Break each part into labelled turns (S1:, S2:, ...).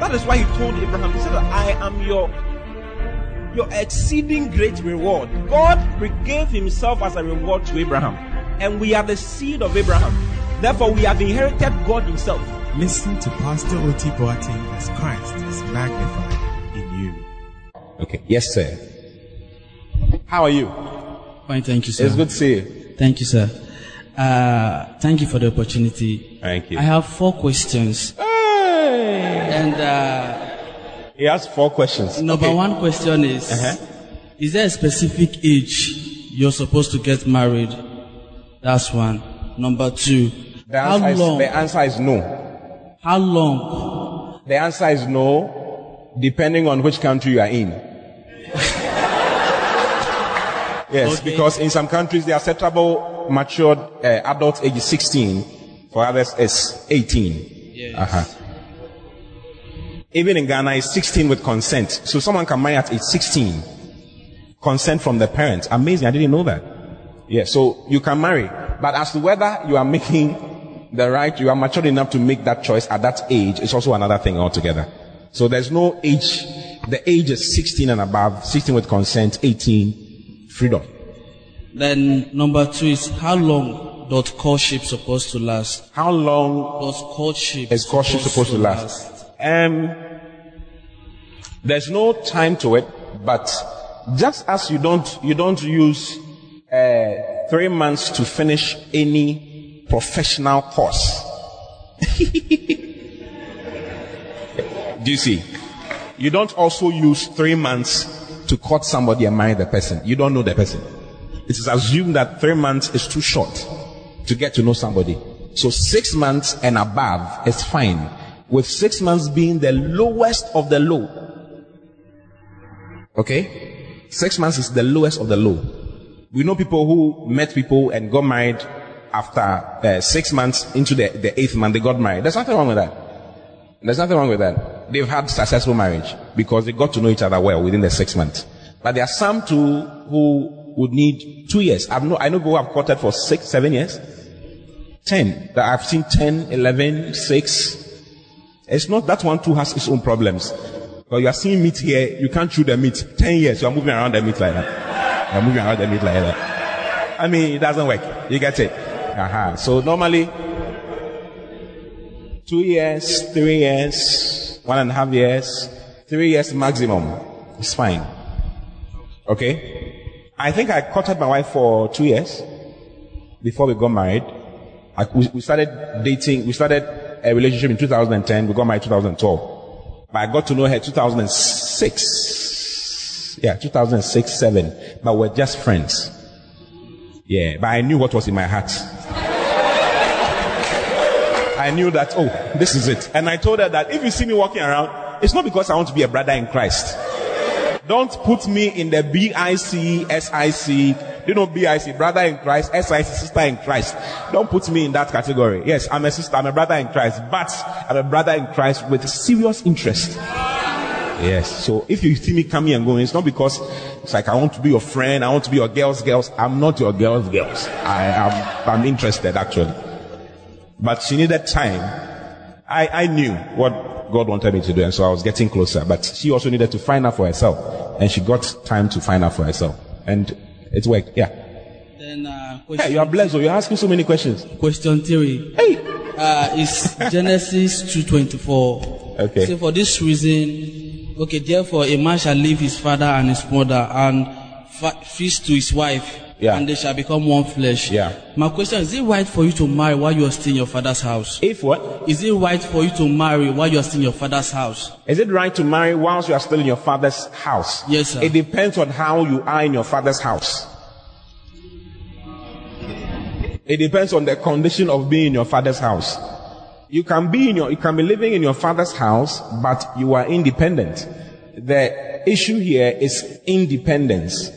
S1: that is why He told Abraham, He said, I am your your exceeding great reward. God gave Himself as a reward to Abraham, and we are the seed of Abraham. Therefore, we have inherited God Himself.
S2: Listen to Pastor Oti Boateng as Christ is magnified in you.
S1: Okay. Yes, sir. How are you?
S3: Fine, thank you, sir.
S1: It's good to see you.
S3: Thank you, sir. Uh, thank you for the opportunity.
S1: Thank you.
S3: I have four questions. And uh,
S1: He has four questions.
S3: number
S1: Okay.
S3: one question is
S1: Uh-huh.
S3: Is there a specific age you're supposed to get married? That's one. Number two,
S1: The
S3: how
S1: answer, is,
S3: long?
S1: the answer is no.
S3: How long?
S1: The answer is no, depending on which country you are in. yes,
S3: Okay.
S1: because in some countries the acceptable matured uh, adult age is 16, for others it's 18.
S3: Yes.
S1: Uh-huh. Even in Ghana, it's 16 with consent. So someone can marry at age 16. Consent from the parents. Amazing. I didn't know that. Yeah, so you can marry. But as to whether you are making the right, you are mature enough to make that choice at that age, it's also another thing altogether. So there's no age. The age is 16 and above, 16 with consent, 18, freedom.
S3: Then number two is how long does courtship supposed to last?
S1: How long
S3: Does courtship
S1: is courtship supposed to last? Um, there's no time to it, but just as you don't, you don't use uh, three months to finish any professional course. Do you see? You don't also use three months to court somebody and marry the person. You don't know the person. It is assumed that three months is too short to get to know somebody. So six months and above is fine. With six months being the lowest of the low. Okay? Six months is the lowest of the low. We know people who met people and got married after uh, six months into the, the eighth month, they got married. There's nothing wrong with that. There's nothing wrong with that. They've had successful marriage because they got to know each other well within the six months. But there are some too who would need two years. I've know, I know people who have courted for six, seven years. Ten. That I've seen ten, eleven, six. It's not that one too has its own problems. But you are seeing meat here, you can't chew the meat. Ten years, you are moving around the meat like that. You are moving around the meat like that. I mean, it doesn't work. You get it? Uh-huh. So normally, two years, three years, one and a half years, three years maximum. It's fine. Okay? I think I courted my wife for two years before we got married. I, we, we started dating, we started a relationship in 2010, we got married 2012. But I got to know her 2006. Yeah, 2006, 7. But we're just friends. Yeah, but I knew what was in my heart. I knew that, oh, this is it. And I told her that if you see me walking around, it's not because I want to be a brother in Christ. Don't put me in the B-I-C, S-I-C, you know, B-I-C, brother in Christ, S-I-C, sister in Christ. Don't put me in that category. Yes, I'm a sister, I'm a brother in Christ, but I'm a brother in Christ with serious interest. Yes. So if you see me coming and going, it's not because it's like I want to be your friend, I want to be your girl's girls. I'm not your girl's girls. I am, I'm interested actually. But she needed time. I, I knew what God wanted me to do, and so I was getting closer. But she also needed to find out for herself, and she got time to find out for herself, and it worked. Yeah.
S3: Then uh, question,
S1: you are blessed. Oh, you're asking so many questions.
S3: question three
S1: Hey.
S3: uh, is Genesis two twenty four.
S1: Okay.
S3: So for this reason, okay, therefore a man shall leave his father and his mother and fa- feast to his wife,
S1: Yeah.
S3: and they shall become one flesh.
S1: Yeah.
S3: My question is: Is it right for you to marry while you are still in your father's house?
S1: If what?
S3: Is it right for you to marry while you are still in your father's house?
S1: Is it right to marry whilst you are still in your father's house?
S3: Yes, sir.
S1: It depends on how you are in your father's house. It depends on the condition of being in your father's house. You can be in your, you can be living in your father's house, but you are independent. The issue here is independence.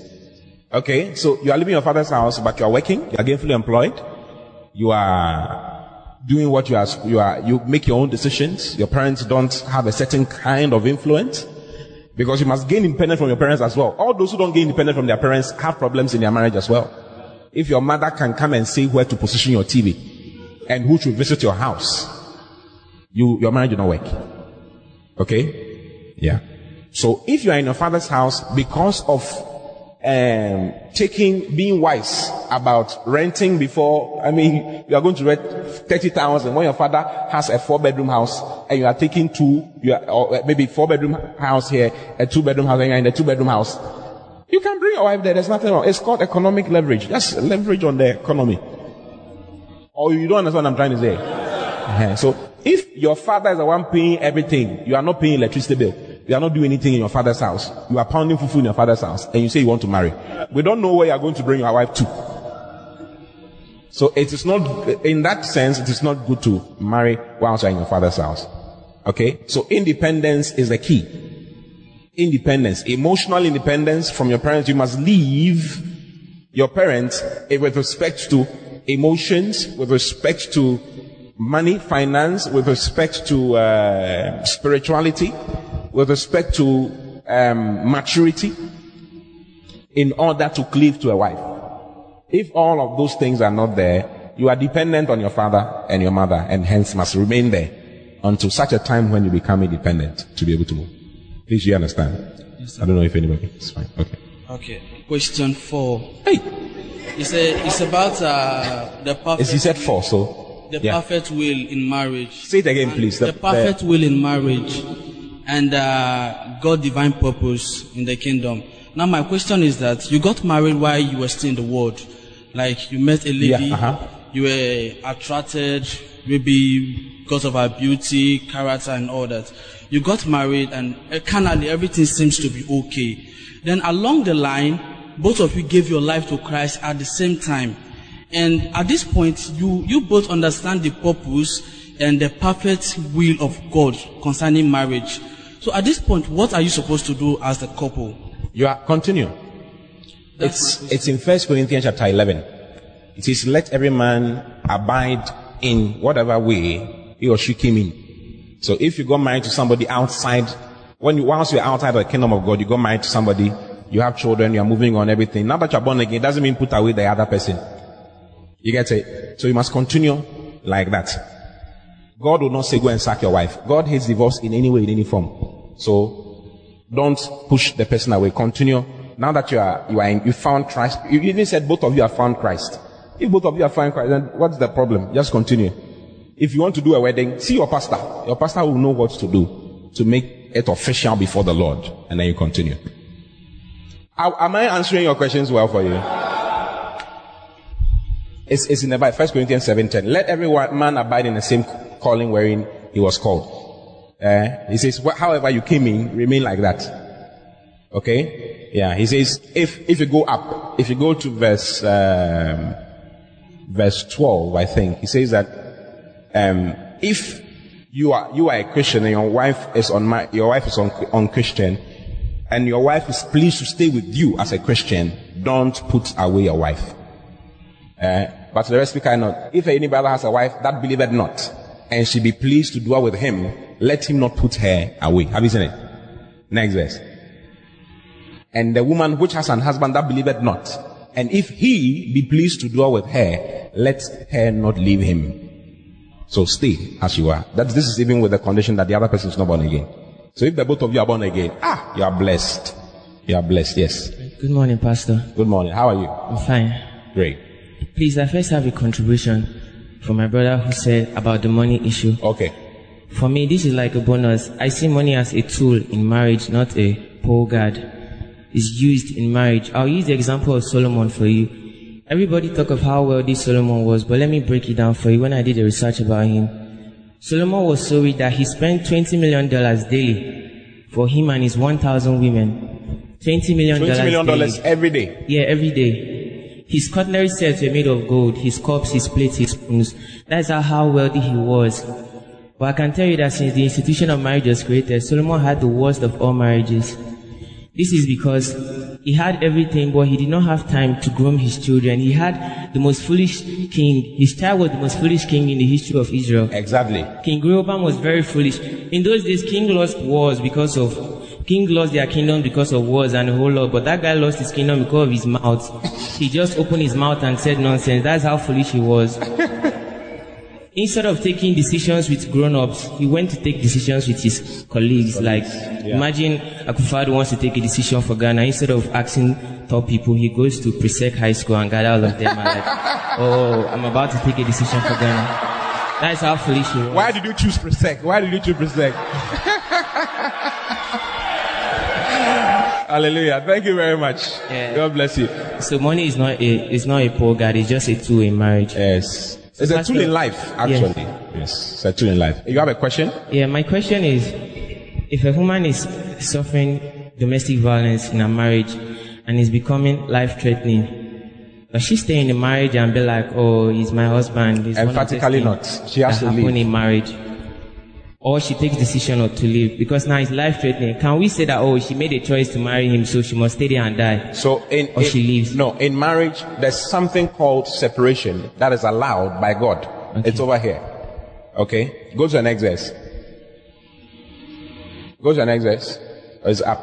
S1: Okay, so you are living in your father's house, but you are working, you are gainfully employed, you are doing what you are, you are, you make your own decisions. Your parents don't have a certain kind of influence because you must gain independence from your parents as well. All those who don't gain independence from their parents have problems in their marriage as well. If your mother can come and say where to position your TV and who should visit your house, you, your marriage will not work. Okay? Yeah. So if you are in your father's house because of um, taking, being wise about renting before, I mean, you are going to rent 30,000 when your father has a four bedroom house and you are taking two, you are, or maybe four bedroom house here, a two bedroom house and you are in the two bedroom house. You can bring your wife there, there's nothing wrong. It's called economic leverage. Just leverage on the economy. Or you don't understand what I'm trying to say. Uh-huh. So if your father is the one paying everything, you are not paying electricity bill. You are not doing anything in your father's house. You are pounding fufu in your father's house and you say you want to marry. We don't know where you are going to bring your wife to. So it is not, in that sense, it is not good to marry whilst you are in your father's house. Okay? So independence is the key. Independence, emotional independence from your parents. You must leave your parents with respect to emotions, with respect to money, finance, with respect to uh, spirituality, with respect to um, maturity in order to cleave to a wife. If all of those things are not there, you are dependent on your father and your mother and hence must remain there until such a time when you become independent to be able to move. Please, you understand? Yes, I don't know if anybody. It's fine. Okay.
S3: Okay. Question four.
S1: Hey.
S3: It's, a, it's about uh, the perfect.
S1: He said four, so.
S3: The
S1: yeah.
S3: perfect will in marriage.
S1: Say it again, please.
S3: The, the perfect the, will in marriage and uh, God divine purpose in the kingdom. Now my question is that you got married while you were still in the world. Like you met a lady,
S1: yeah, uh-huh.
S3: you were attracted maybe because of her beauty, character and all that. You got married and uh, carnally everything seems to be okay. Then along the line, both of you gave your life to Christ at the same time. And at this point, you, you both understand the purpose and the perfect will of God concerning marriage. So at this point, what are you supposed to do as the couple?
S1: You are continue.
S3: That's
S1: it's it's in First Corinthians chapter eleven. It says, "Let every man abide in whatever way he or she came in." So if you got married to somebody outside, when you once you're outside of the kingdom of God, you got married to somebody, you have children, you are moving on everything. Now that you're born again, it doesn't mean put away the other person. You get it? So you must continue like that. God will not say go and sack your wife. God hates divorce in any way, in any form. So don't push the person away. Continue. Now that you are, you are in, you found Christ. You even said both of you have found Christ. If both of you have found Christ, then what's the problem? Just continue. If you want to do a wedding, see your pastor. Your pastor will know what to do to make it official before the Lord. And then you continue. Am I answering your questions well for you? It's, it's in the Bible, 1 Corinthians 7.10. Let every man abide in the same calling wherein he was called. Uh, he says, however you came in, remain like that. Okay? Yeah, he says, if, if you go up, if you go to verse, um, verse 12, I think, he says that, um, if you are, you are a Christian and your wife is on my, your wife is on, on Christian, and your wife is pleased to stay with you as a Christian, don't put away your wife. Uh, but the rest we cannot. If any brother has a wife that believeth not, and she be pleased to dwell with him, let him not put her away. Have you seen it? Next verse. And the woman which has an husband that believeth not, and if he be pleased to dwell with her, let her not leave him. So stay as you are. That this is even with the condition that the other person is not born again. So if the both of you are born again, ah, you are blessed. You are blessed, yes.
S4: Good morning, Pastor.
S1: Good morning. How are you?
S4: I'm fine.
S1: Great.
S4: Please, I first have a contribution from my brother who said about the money issue.
S1: Okay.
S4: For me, this is like a bonus. I see money as a tool in marriage, not a pole guard. It's used in marriage. I'll use the example of Solomon for you. Everybody talk of how wealthy Solomon was, but let me break it down for you when I did the research about him. Solomon was so rich that he spent $20 million daily for him and his 1,000 women. $20 million.
S1: $20 million daily. every day?
S4: Yeah, every day. His cutlery sets were made of gold, his cups, his plates, his spoons. That's how wealthy he was. But I can tell you that since the institution of marriage was created, Solomon had the worst of all marriages. This is because he had everything, but he did not have time to groom his children. He had the most foolish king. His child was the most foolish king in the history of Israel.
S1: Exactly.
S4: King Rehoboam was very foolish. In those days, king lost wars because of king lost their kingdom because of wars and a whole lot. But that guy lost his kingdom because of his mouth. He just opened his mouth and said nonsense. That's how foolish he was. Instead of taking decisions with grown-ups, he went to take decisions with his colleagues. Like, imagine Akufo-Addo wants to take a decision for Ghana. Instead of asking top people, he goes to Presec High School and gather all of them and like, oh, I'm about to take a decision for Ghana. That's how foolish he was.
S1: Why did you choose Presec? Why did you choose Presec? Hallelujah. Thank you very much.
S4: Yeah.
S1: God bless you.
S4: So money is not a, is not a poor guard. It's just a tool in marriage.
S1: Yes. It's a tool in life, actually. Yes. It's a tool in life. You have a question?
S4: Yeah, my question is, if a woman is suffering domestic violence in a marriage and is becoming life-threatening, does she stay in the marriage and be like, oh, he's my husband? He's one of
S1: Emphatically not. She has to leave.
S4: in marriage? Or she takes decision not to leave because now it's life-threatening. Can we say that, oh, she made a choice to marry him, so she must stay there and die?
S1: So in,
S4: Or
S1: in-
S4: she leaves.
S1: No, in marriage, there's something called separation that is allowed by God. It's over here. Okay? Go to the next verse. Go to the next verse. It's up.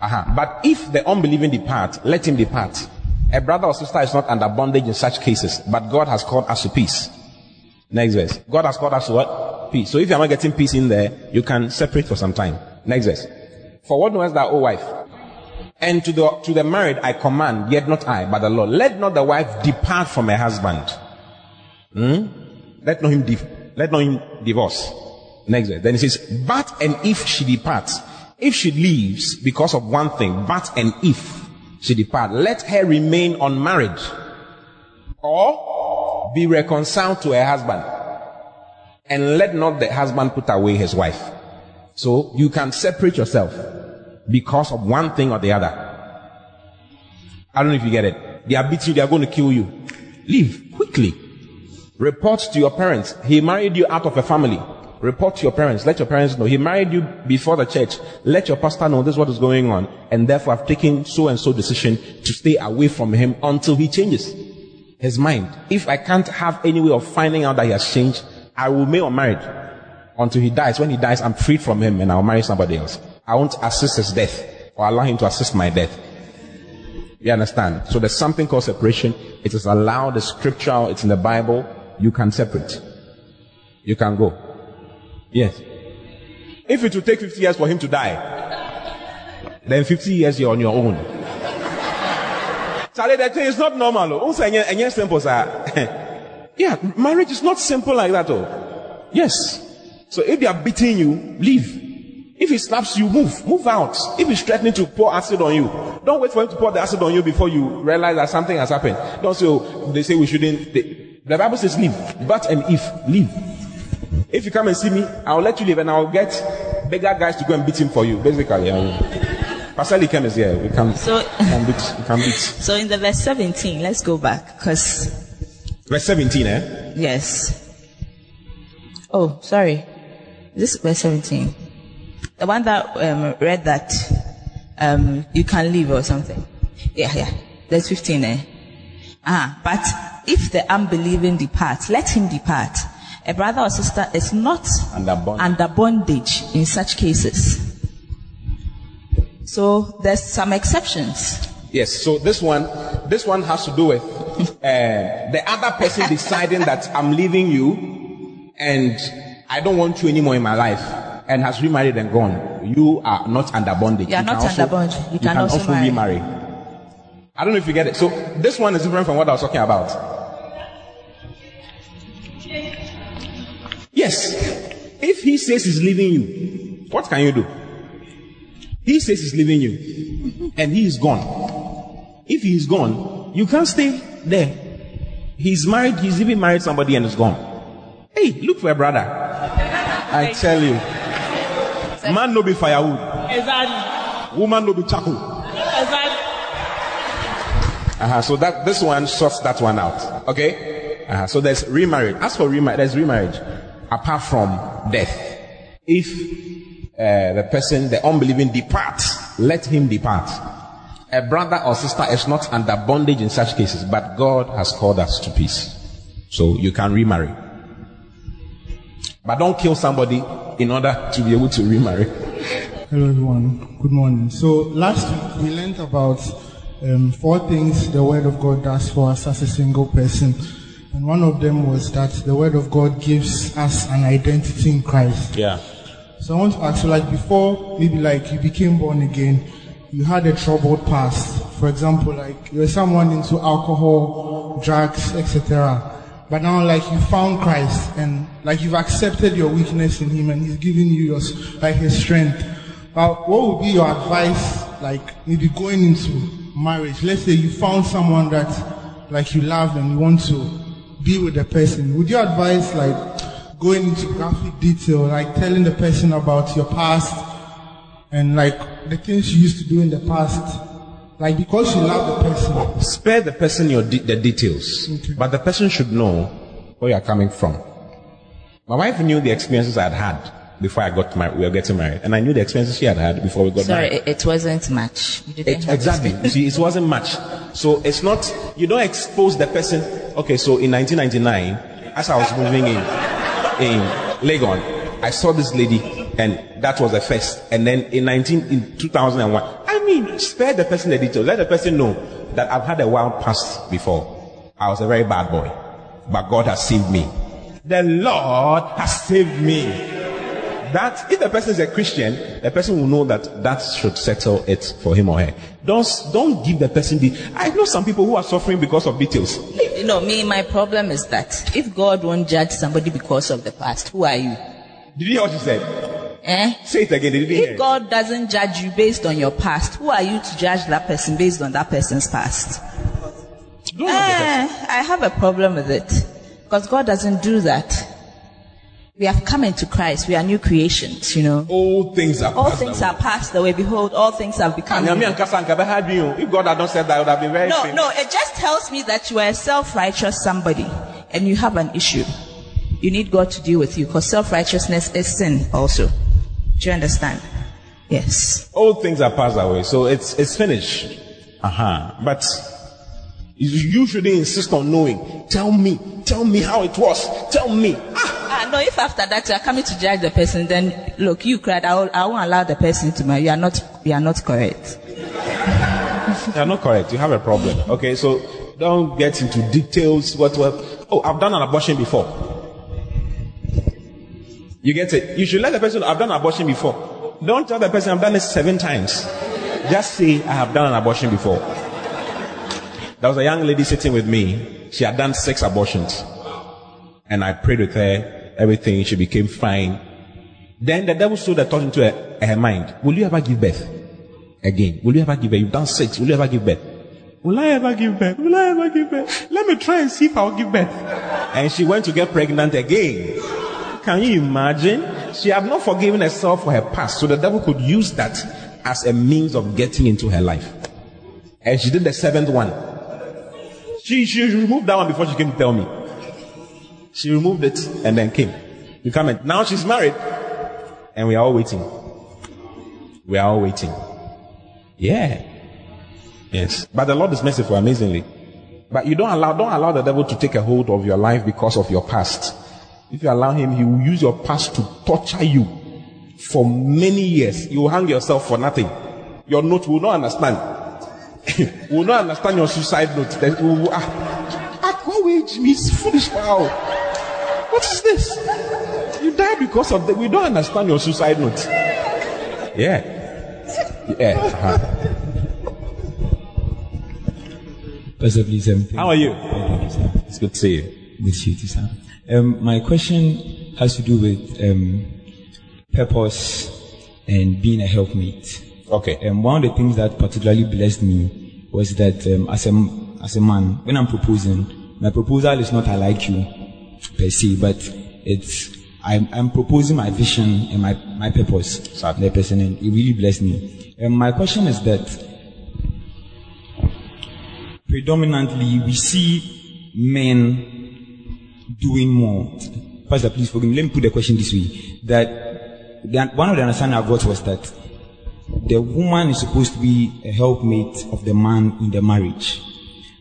S1: Uh-huh. But if the unbelieving depart, let him depart. A brother or sister is not under bondage in such cases, but God has called us to peace. Next verse. God has called us to what? Peace. So if you're not getting peace in there, you can separate for some time. Next verse. For what knowest thou, O wife? And to the, to the married I command, yet not I, but the Lord. Let not the wife depart from her husband. Hmm? Let not him, div- let not him divorce. Next verse. Then it says, but and if she departs, if she leaves because of one thing, but and if she depart, let her remain unmarried or be reconciled to her husband. And let not the husband put away his wife. So you can separate yourself because of one thing or the other. I don't know if you get it. They are beating you, they are going to kill you. Leave quickly. Report to your parents. He married you out of a family. Report to your parents. Let your parents know. He married you before the church. Let your pastor know this is what is going on. And therefore I've taken so and so decision to stay away from him until he changes his mind. If I can't have any way of finding out that he has changed, I will remain unmarried until he dies. When he dies, I'm freed from him and I'll marry somebody else. I won't assist his death or allow him to assist my death. You understand? So there's something called separation. It is allowed, it's scriptural, it's in the Bible. You can separate. You can go. Yes. If it will take 50 years for him to die, then 50 years you're on your own. Charlie, that thing is not normal. oh. yeah, marriage is not simple like that. Oh, yes. So if they are beating you, leave. If he slaps you, move, move out. If he's threatening to pour acid on you, don't wait for him to pour the acid on you before you realize that something has happened. Don't say, oh, they say we shouldn't. They, the Bible says leave, but and if leave. If you come and see me, I'll let you leave and I'll get bigger guys to go and beat him for you. Basically, will. Pastor Lee Kem is here. We can,
S5: So-
S1: can beat. We can beat.
S5: So in the verse 17, let's go back because
S1: Verse 17, eh?
S5: yes. Oh, sorry. This is verse 17. The one that um, read that um, you can leave or something. Yeah, yeah. There's 15 eh? Ah, but if the unbelieving depart, let him depart. A brother or sister is not
S1: Under bondage.
S5: under bondage in such cases. So there's some exceptions.
S1: Yes. So this one, this one has to do with uh, the other person deciding that I'm leaving you, and I don't want you anymore in my life, and has remarried and gone. You are not under bondage.
S5: You are not
S1: can
S5: under bondage. You can also
S1: be married. I don't know if you get it. So this one is different from what I was talking about. Yes. If he says he's leaving you, what can you do? He says he's leaving you, and he is gone. If he is gone, you can't stay there. He's married, he's even married somebody and is gone. Hey, look for a brother. I tell you. Man no be firewood.
S5: Exactly.
S1: Woman no be charcoal.
S5: Exactly.
S1: Uh-huh, so that this one sorts that one out. Okay? Uh-huh, so there's remarriage. As for remarriage, there's remarriage. apart from death. If uh, the person, the unbelieving departs, let him depart. A brother or sister is not under bondage in such cases, but God has called us to peace. So you can remarry. But don't kill somebody in order to be able to remarry.
S6: Hello, everyone. Good morning. So last week we learned about um, four things the Word of God does for us as a single person, and one of them was that the Word of God gives us an identity in Christ.
S1: Yeah.
S6: So I want to ask you, like before, maybe like you became born again, you had a troubled past. For example, like you're someone into alcohol, drugs, etc. But now, like you found Christ and like you've accepted your weakness in Him, and He's giving you your like His strength. But what would be your advice, like maybe going into marriage? Let's say you found someone that like you love and you want to be with the person. Would you advise like going into graphic detail, like telling the person about your past and like the things you used to do in the past, like because you love the person?
S1: Spare the person your de- the details, but the person should know where you are coming from. My wife knew the experiences I had had before I got married. We were getting married, and I knew the experiences she had had before we got
S5: Sorry,
S1: married.
S5: it, it wasn't much.
S1: It, exactly. You see, it wasn't much. So it's not, you don't expose the person. Okay, so in 1999, as I was moving in, in Legon, I saw this lady and that was the first. And then in 19, in 2001, I mean, spare the person the details. Let the person know that I've had a wild past before. I was a very bad boy, but God has saved me. The Lord has saved me that if the person is a Christian, the person will know that that should settle it for him or her. Don't don't give the person the. I know some people who are suffering because of details.
S5: You know, me, my problem is that if God won't judge somebody because of the past, who are you?
S1: Did you hear what you said?
S5: Eh?
S1: Say it again. Hear?
S5: If
S1: it?
S5: God doesn't judge you based on your past, who are you to judge that person based on that person's past?
S1: Don't have the person.
S5: Eh, I have a problem with it. Because God doesn't do that. We have come into Christ. We are new creations, you know.
S1: All things are
S5: past.
S1: All
S5: things
S1: away.
S5: are passed away. Behold, all things have become new.
S1: ankasa anka bɛha bi o. If God had not said that, I would have been very
S5: No,
S1: famous.
S5: no, it just tells me that you are a self-righteous somebody and you have an issue. You need God to deal with you because self-righteousness is sin also. Do you understand? Yes.
S1: All things are passed away, so it's it's finished. Uh huh. But you- you shouldn't insist on knowing. Tell me. Tell me how it was. Tell me. Ah,
S5: Ah, no, if after that you are coming to judge the person, then look, you cried, I, will, I won't allow the person to marry. You are not, you are not correct.
S1: You are not correct. You have a problem. Okay, so don't get into details. What, what? Oh, I've done an abortion before. You get it? You should let the person I've done abortion before. Don't tell the person I've done it seven times. Just say I have done an abortion before. There was a young lady sitting with me. She had done six abortions. And I prayed with her. Everything, she became fine. Then the devil stole the thought into her, her mind. Will you ever give birth? Again. Will you ever give birth? You've done six. Will you ever give birth? Will I ever give birth? Will I ever give birth? Let me try and see if I'll give birth. And she went to get pregnant again. Can you imagine? She had not forgiven herself for her past, so the devil could use that as a means of getting into her life. And she did the seventh one. She, she removed that one before she came to tell me. She removed it and then came. You come in. Now she's married. And we are all waiting. We are all waiting. Yeah. Yes. But the Lord is merciful amazingly. But you don't allow, don't allow the devil to take a hold of your life because of your past. If you allow him, he will use your past to torture you for many years. You will hang yourself for nothing. Your note will not understand. will not understand your suicide note. That will, ah, at what age is foolish wow. What is this? You die because of that. We don't understand your suicide note. Yeah. Yeah. uh-huh.
S7: Pastor, please.
S1: How are you?
S7: Thank you, sir.
S1: It's good to see you.
S7: Good to see you. Um, my question has to do with um, purpose and being a helpmate.
S1: Okay.
S7: And one of the things that particularly blessed me was that um, as a as a man, when I'm proposing, my proposal is not I like you per se, but it's I'm, I'm proposing my vision and my my purpose.
S1: Certainly.
S7: The person, and it really blessed me. And my question is that predominantly we see men doing more. Pastor, please forgive me. Let me put the question this way: that the, one of the understanding I got was that the woman is supposed to be a helpmate of the man in the marriage,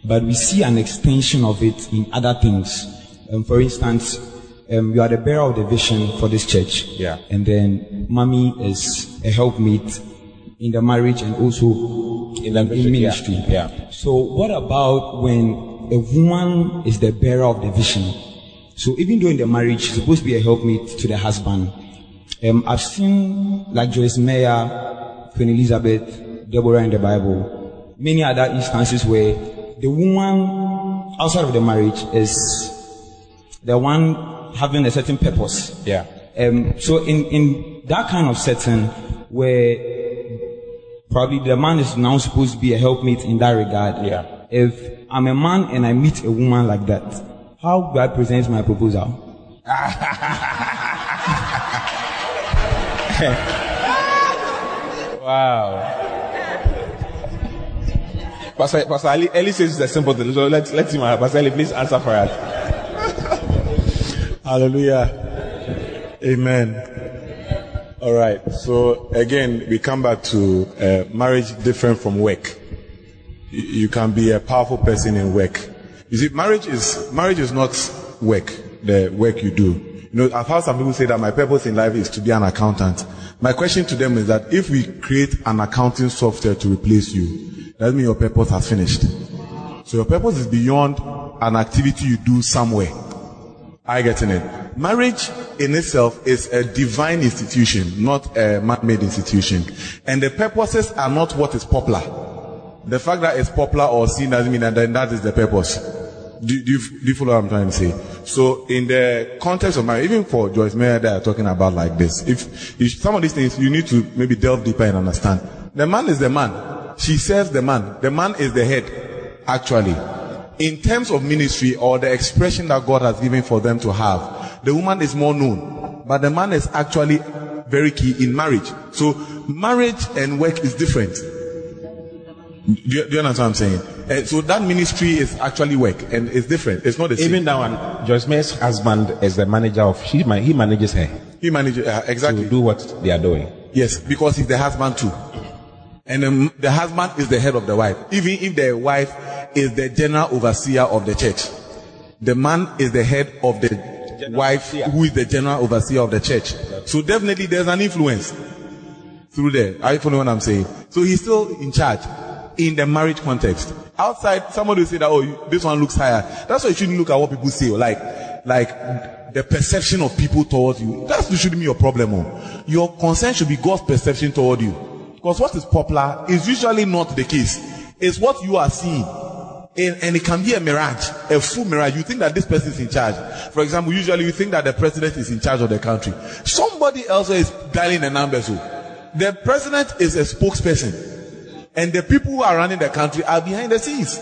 S7: but we see an extension of it in other things. Um, for instance, um, you are the bearer of the vision for this church,
S1: Yeah.
S7: and then mommy is a helpmate in the marriage and also
S1: In the
S7: in
S1: yeah.
S7: ministry.
S1: Yeah.
S7: So what about when a woman is the bearer of the vision? So even though in the marriage she's supposed to be a helpmate to the husband, um, I've seen like Joyce Meyer, Queen Elizabeth, Deborah in the Bible, many other instances where the woman outside of the marriage is the one having a certain purpose.
S1: Yeah.
S7: Um, so in, in that kind of setting where probably the man is now supposed to be a helpmate in that regard.
S1: Yeah.
S7: If I'm a man and I meet a woman like that, how do I present my proposal?
S1: Wow. Pastor, Pastor Ali, Eli says it's a simple thing. So let's, let's him, uh, Pastor Ali, please answer for us.
S8: Hallelujah. Amen. All right. So again, we come back to uh, marriage different from work. You, you can be a powerful person in work. You see, marriage is marriage is not work. The work you do. You know, I've heard some people say that my purpose in life is to be an accountant. My question to them is that if we create an accounting software to replace you, that means your purpose has finished. So your purpose is beyond an activity you do somewhere. I getting it. Marriage in itself is a divine institution, not a man-made institution. And the purposes are not what is popular. The fact that it's popular or seen doesn't mean that that is the purpose. Do, do, you, do you follow what I'm trying to say? So in the context of marriage, even for Joyce Meyer that are talking about like this, if, if some of these things you need to maybe delve deeper and understand. The man is the man. She serves the man. The man is the head, actually in terms of ministry or the expression that God has given for them to have, the woman is more known, but the man is actually very key in marriage. So marriage and work is different. Do you, do you understand what I'm saying? Uh, so that ministry is actually work and it's different. It's not the same.
S1: Even that one, Joyce Meyer's husband is the manager of, she, he manages her
S8: he manages uh, exactly.
S1: to do what they are doing.
S8: Yes, because he's the husband too. And um, the husband is the head of the wife. Even if the wife is the general overseer of the church, the man is the head of the wife who is the general overseer of the church. So definitely there's an influence through there. Are you following what I'm saying? So he's still in charge in the marriage context. Outside, somebody will say that, oh, this one looks higher. That's why you shouldn't look at what people say. Like, like the perception of people towards you. That shouldn't be your problem. Oh. Your concern should be God's perception toward you. Because what is popular is usually not the case. It's what you are seeing. And, and it can be a mirage, a full mirage. You think that this person is in charge. For example, usually you think that the president is in charge of the country. Somebody else is dialing the numbers. oh. The president is a spokesperson. And the people who are running the country are behind the scenes.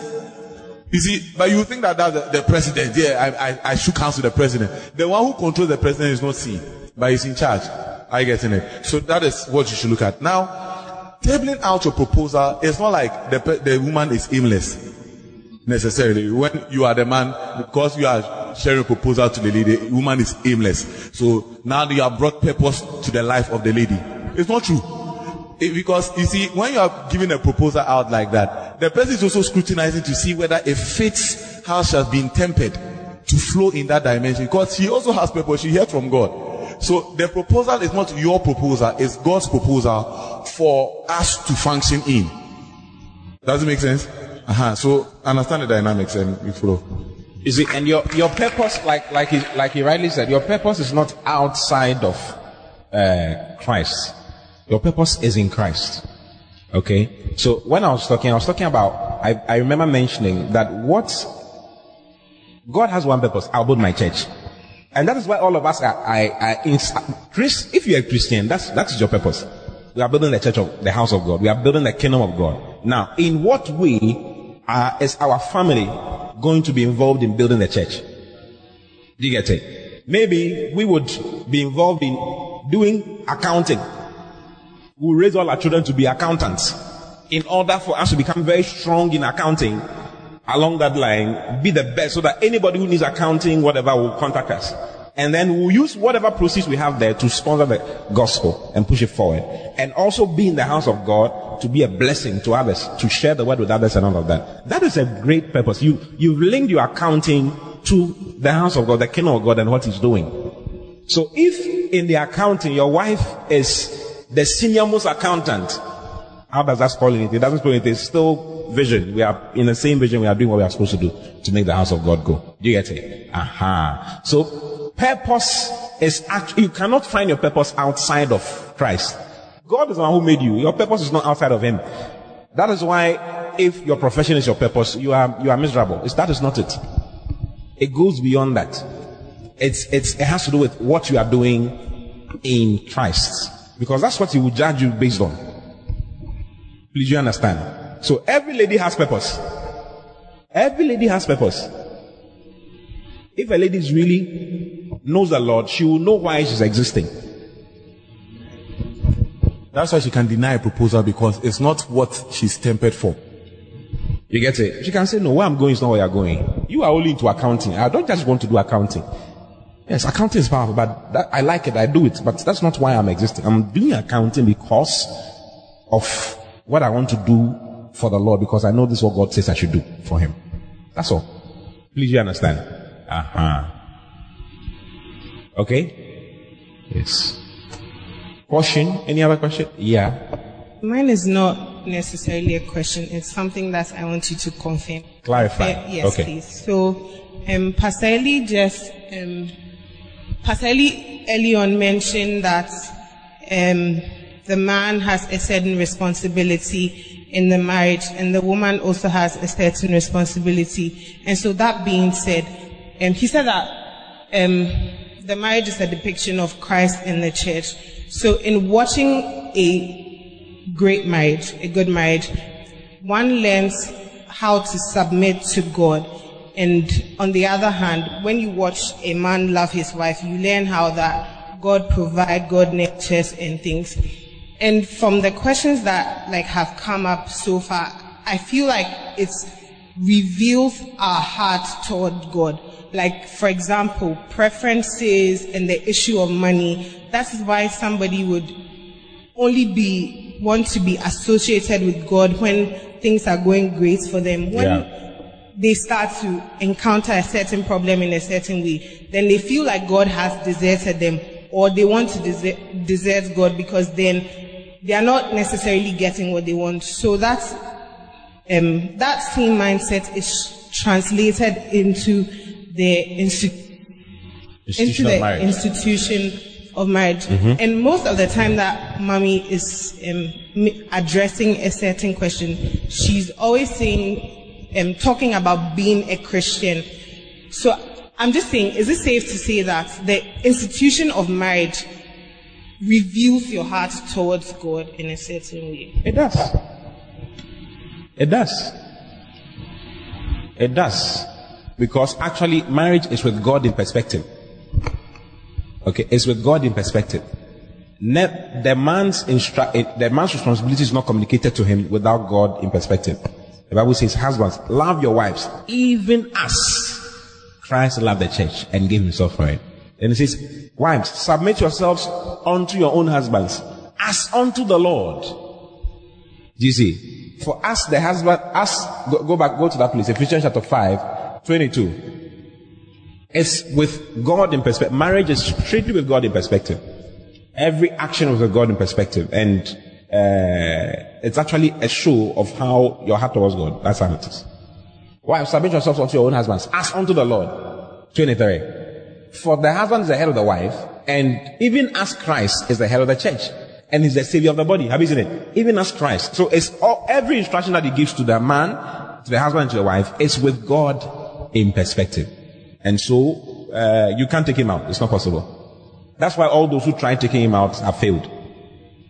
S8: You see, but you think that that's the, president. Yeah, I, I, I should counsel the president. The one who controls the president is not seen, but he's in charge. Are you getting it? So that is what you should look at. Now, tabling out your proposal, it's not like the, the woman is aimless necessarily. When you are the man, because you are sharing a proposal to the lady, the woman is aimless. So now you have brought purpose to the life of the lady. It's not true. It- because you see, when you are giving a proposal out like that, the person is also scrutinizing to see whether it fits how she has been tempered to flow in that dimension. Because she also has purpose. She hears from God. So the proposal is not your proposal, it's God's proposal for us to function in. Does it make sense? Uh-huh. So understand the dynamics and flow.
S1: You see, and your, your purpose, like, like, he, like he rightly said, your purpose is not outside of uh, Christ. Your purpose is in Christ. Okay? So when I was talking, I was talking about, I, I remember mentioning that what God has one purpose, I'll build my church. And that is why all of us are, are, are in, Chris, if you're a Christian, that's, that is your purpose. We are building the church of the house of God. We are building the kingdom of God. Now, in what way is our family going to be involved in building the church? Do you get it? Maybe we would be involved in doing accounting. We raise all our children to be accountants in order for us to become very strong in accounting along that line, be the best so that anybody who needs accounting, whatever, will contact us. And then we'll use whatever proceeds we have there to sponsor the gospel and push it forward. And also be in the house of God to be a blessing to others, to share the word with others and all of that. That is a great purpose. You, you've linked your accounting to the house of God, the kingdom of God and what he's doing. So if in the accounting your wife is the senior most accountant, how does that spoil anything? It doesn't spoil anything. It's still vision. We are in the same vision. We are doing what we are supposed to do to make the house of God go. Do you get it? Aha. So purpose is actually, you cannot find your purpose outside of Christ. God is the one who made you. Your purpose is not outside of Him. That is why if your profession is your purpose, you are, you are miserable. It's, that is not it. It goes beyond that. It's, it's, it has to do with what you are doing in Christ. Because that's what He will judge you based on. Please you understand? So every lady has purpose. Every lady has purpose. If a lady really knows the Lord, she will know why she's existing.
S8: That's why she can deny a proposal because it's not what she's tempered for.
S1: You get it? She can say, no, where I'm going is not where you're going. You are only into accounting. I don't just want to do accounting. Yes, accounting is powerful, but that, I like it. I do it, but that's not why I'm existing. I'm doing accounting because of what I want to do for the Lord because I know this is what God says I should do for Him. That's all. Please you understand? Uh-huh. Okay? Yes. Question? Any other question? Yeah.
S9: Mine is not necessarily a question. It's something that I want you to confirm.
S1: Clarify.
S9: Uh, yes,
S1: okay.
S9: please. So, um, Pastor Eli just, um, Pastor early on mentioned that um, the man has a certain responsibility in the marriage, and the woman also has a certain responsibility. And so, that being said, um, he said that um, the marriage is a depiction of Christ in the church. So, in watching a great marriage, a good marriage, one learns how to submit to God. And on the other hand, when you watch a man love his wife, you learn how that God provide, God nurtures and things. And from the questions that like have come up so far, I feel like it's reveals our heart toward God. Like, for example, preferences and the issue of money. That is why somebody would only be want to be associated with God when things are going great for them. When
S1: Yeah.
S9: They start to encounter a certain problem in a certain way, then they feel like God has deserted them, or they want to desert, desert God because then they are not necessarily getting what they want. So that's um, that same mindset is translated into the institu- into
S1: of
S9: the
S1: marriage.
S9: institution of marriage. And most of the time that mommy is um, addressing a certain question, she's always saying, um, talking about being a Christian. So I'm just saying, is it safe to say that the institution of marriage reveals your heart towards God in a certain way?
S1: It does. It does. It does. Because actually, marriage is with God in perspective. Okay, it's with God in perspective. Ne- the man's instru- the man's responsibility is not communicated to him without God in perspective. The Bible says, "Husbands, love your wives, even as Christ loved the church and gave Himself for it." And it says, "Wives, submit yourselves unto your own husbands, as unto the Lord." Do you see? For us, the husband, us, go, go back, go to that place, Ephesians chapter 5, 22. It's with God in perspective. Marriage is strictly with God in perspective. Every action is with God in perspective. And, uh, it's actually a show of how your heart towards God. That's how it is. Wives, submit yourselves unto your own husbands, as unto the Lord. 23. For the husband is the head of the wife, and even as Christ is the head of the church, and is the savior of the body. Have you seen it? Even as Christ. So it's all, every instruction that he gives to the man, to the husband, and to the wife, is with God in perspective. And so, uh, you can't take him out. It's not possible. That's why all those who try taking him out have failed.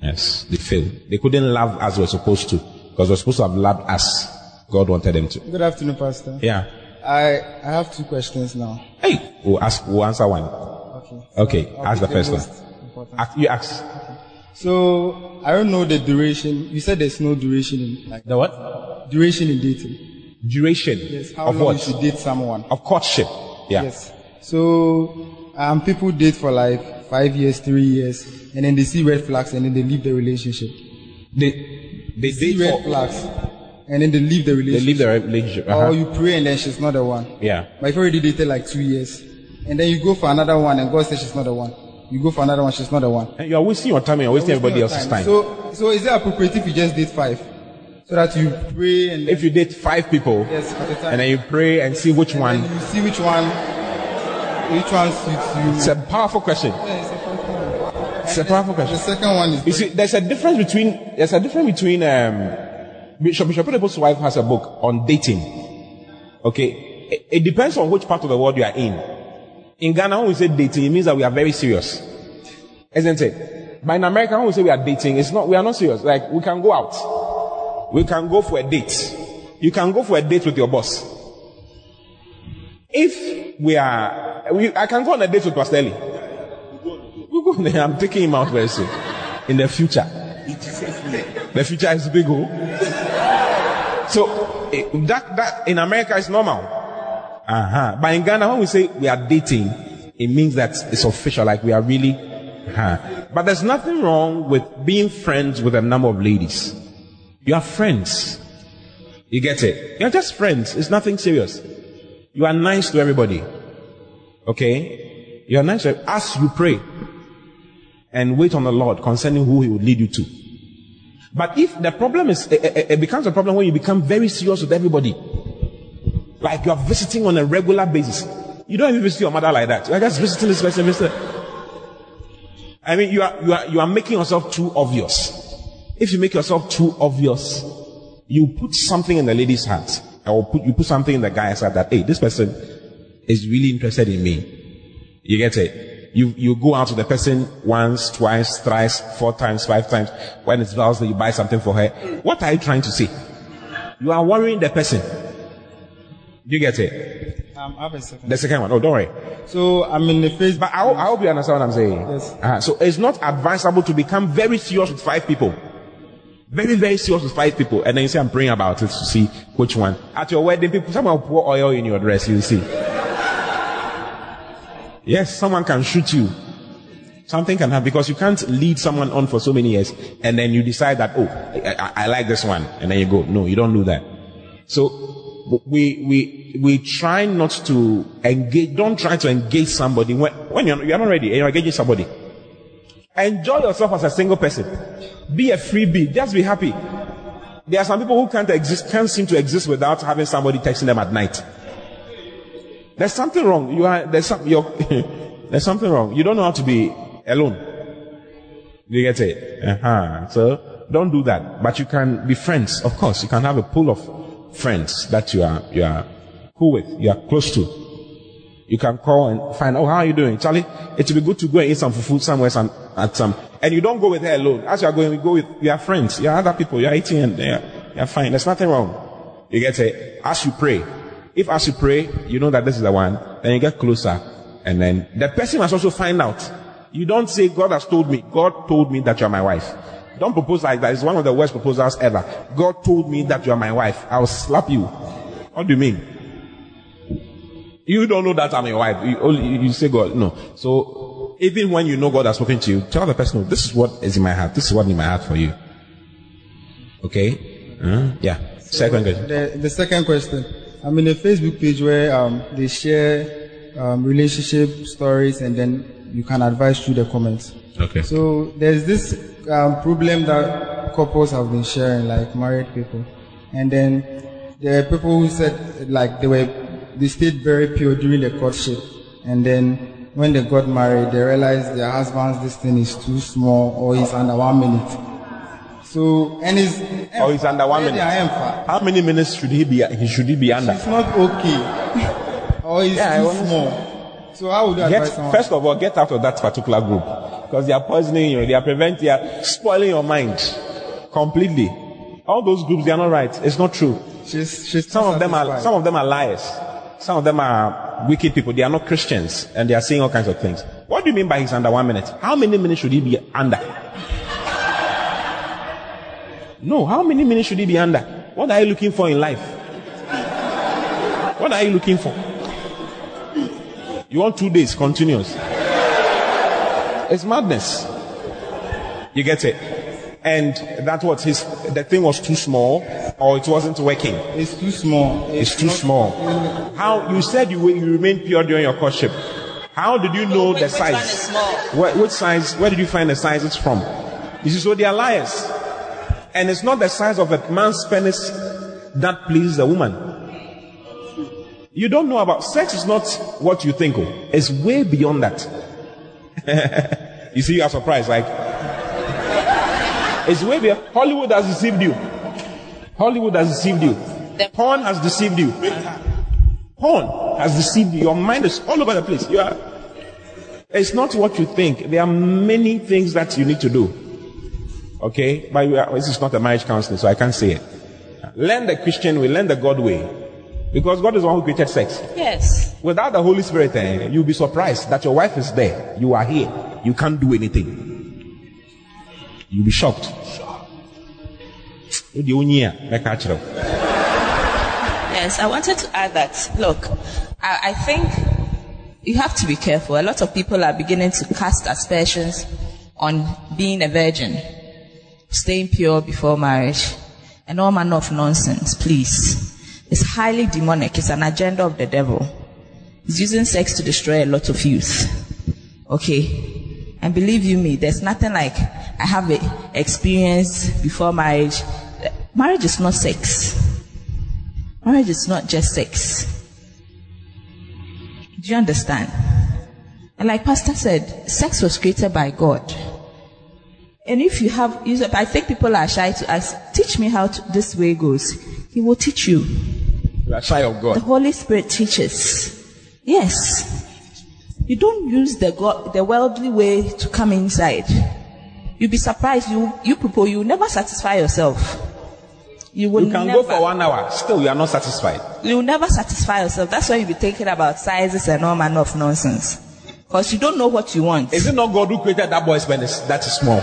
S1: Yes, they failed. They couldn't love as we're supposed to, because we're supposed to have loved us. God wanted them to.
S10: Good afternoon, Pastor.
S1: Yeah.
S10: I, I have two questions now.
S1: Hey, we'll ask, we'll answer one.
S10: Okay.
S1: Okay, ask the first one.
S10: important.
S1: Ask, you ask.
S10: So I don't know the duration. You said there's no duration in like
S1: The what?
S10: duration in dating.
S1: Duration
S10: Yes. How
S1: of
S10: long
S1: what?
S10: you should date someone.
S1: Of courtship. Yeah.
S10: Yes.
S11: So um, people date for like five years, three years, and then they see red flags, and then they leave the relationship.
S1: They they
S11: see
S1: date
S11: red
S1: for-
S11: flags, and then they leave the relationship.
S1: They leave the relationship. uh-huh.
S11: Or you pray and then she's not the one.
S1: Yeah.
S11: But if you already dated like two years, and then you go for another one, and God says she's not the one. You go for another one, she's not the one.
S1: And you are wasting your time and you're wasting everybody
S11: your
S1: else's time.
S11: So, so is it appropriate if you just date five, so that you pray and
S1: if you date five people
S11: yes time,
S1: and then you pray and see which one,
S11: you see which one, which one suits you?
S1: it's a powerful question.
S11: Yeah, it's a question.
S1: It's a powerful question.
S11: The second one is
S1: You see, there's a difference between there's a difference between um, Bishop Bishop Oedipus' wife has a book on dating. Okay, it, it depends on which part of the world you are in. In Ghana, when we say dating, it means that we are very serious, isn't it? But in America, when we say we are dating, it's not. We are not serious. Like we can go out, we can go for a date. You can go for a date with your boss. If we are, we, I can go on a date with there. I'm taking him out very soon. In the future. The future is big. Oh. So eh, that that in America is normal. Uh-huh. But in Ghana, when we say we are dating, it means that it's official, like we are really. Uh-huh. But there's nothing wrong with being friends with a number of ladies. You are friends. You get it? You're just friends. It's nothing serious. You are nice to everybody. Okay? You are nice as you pray and wait on the Lord concerning who He will lead you to. But if the problem is, it, it- it becomes a problem when you become very serious with everybody, like you are visiting on a regular basis. You don't even visit your mother like that. You are just visiting this person, visit. I mean, you are you are you are making yourself too obvious. If you make yourself too obvious, you put something in the lady's heart, or put you put something in the guy's heart that hey, this person is really interested in me. You get it? You you go out to the person once, twice, thrice, four times, five times. When it's vows that you buy something for her. What are you trying to say? You are worrying the person. You get it?
S11: Um, I have a second.
S1: The second one. Oh, don't worry.
S11: So I'm in the Facebook.
S1: But I, hope- I hope you understand what I'm saying.
S11: Yes.
S1: Uh, so it's not advisable to become very serious with five people. Very, very serious with five people. And then you say, I'm praying about it to see which one. At your wedding, people, someone will pour oil in your dress, you'll see. Yes, someone can shoot you. Something can happen because you can't lead someone on for so many years and then you decide that, oh, I, I, I like this one. And then you go, no, you don't do that. So we, we, we try not to engage, don't try to engage somebody when, when you're, you're not ready and you're engaging somebody. Enjoy yourself as a single person. Be a freebie. Just be happy. There are some people who can't exist, can't seem to exist without having somebody texting them at night. There's something wrong. You are, there's some, you're, there's something wrong. You don't know how to be alone. You get it? Uh-huh. So don't do that. But you can be friends. Of course, you can have a pool of friends that you are, you are cool with, you are close to. You can call and find, oh, how are you doing? Charlie, it would be good to go and eat some food somewhere, some, at some, and you don't go with her alone. As you are going, you go with your friends, your other people, you're eating and you're, you're fine. There's nothing wrong. You get it? As you pray. If as you pray, you know that this is the one, then you get closer. And then the person must also find out. You don't say, God has told me. God told me that you're my wife. Don't propose like that. It's one of the worst proposals ever. God told me that you're my wife. I'll slap you. What do you mean? You don't know that I'm your wife. You, only, you say God. No. So, even when you know God has spoken to you, tell the person, this is what is in my heart. This is what in my heart for you. Okay? Huh? Yeah. Second question.
S11: The, the second question. I'm in a Facebook page where um, they share um, relationship stories and then you can advise through the comments.
S1: Okay.
S11: So there's this um, problem that couples have been sharing, like married people, and then there are people who said like they were they stayed very pure during the courtship, and then when they got married, they realized their husband's this thing is too small or he's under one minute. So and he's
S1: Oh, he's under one minute.
S11: I am fat.
S1: How many minutes should he be? He should he be under?
S11: It's not okay. or he's
S1: Yeah,
S11: too small. So how would you
S1: Get,
S11: advise someone?
S1: first of all, get out of that particular group because they are poisoning you. They are preventing, they are spoiling your mind completely. All those groups, they are not right. It's not true.
S11: She's, she's
S1: Some of them are, some of them are liars. Some of them are wicked people. They are not Christians and they are saying all kinds of things. What do you mean by he's under one minute? How many minutes should he be under? No, how many minutes should he be under? What are you looking for in life? What are you looking for? You want two days continuous. It's madness. You get it? And that was his the thing was too small or it wasn't working.
S10: It's too small.
S1: It's, too
S10: not-
S1: small. How you said you you remained pure during your courtship. How did you know
S5: Which-
S1: the
S5: which one
S1: size?
S5: is small?
S1: Where, which size? Where did you find the sizes from? You see, so they are liars, and it's not the size of a man's penis that pleases a woman. You don't know about sex. Is not what you think. Oh, it's way beyond that. you see, you are surprised, like it's way beyond. Hollywood has deceived you. Hollywood has deceived you. Porn has deceived you. Porn has deceived you. Your mind is all over the place. You are. It's not what you think. There are many things that you need to do. Okay, but we are, this is not a marriage counseling, so I can't say it. Learn the Christian way, learn the God way, because God is the one who created sex.
S5: Yes.
S1: Without the Holy Spirit, eh, you'll be surprised that your wife is there. You are here. You can't do anything. You'll be shocked. Wode wo nyi a, mɛka akyerɛ wo.
S5: Yes, I wanted to add that. Look, I, I think you have to be careful. A lot of people are beginning to cast aspersions on being a virgin, staying pure before marriage, and all manner of nonsense. Please. It's highly demonic. It's an agenda of the devil. He's using sex to destroy a lot of youth. Okay? And believe you me, there's nothing like I have a experience before marriage. Marriage is not sex. Marriage is not just sex. Do you understand? And like Pastor said, sex was created by God. And if you have, I think people are shy to ask, teach me how to, this way goes. He will teach you.
S1: You are shy of God.
S5: The Holy Spirit teaches. Yes. You don't use the God, the worldly way to come inside. You'll be surprised. You, you people, you never satisfy yourself. You will
S1: You can
S5: never,
S1: go for one hour, still you are not satisfied.
S5: you will never satisfy yourself. That's why you'll be thinking about sizes and all manner of nonsense. Because you don't know what you want.
S1: Is it not God who created that boy's penis that is small?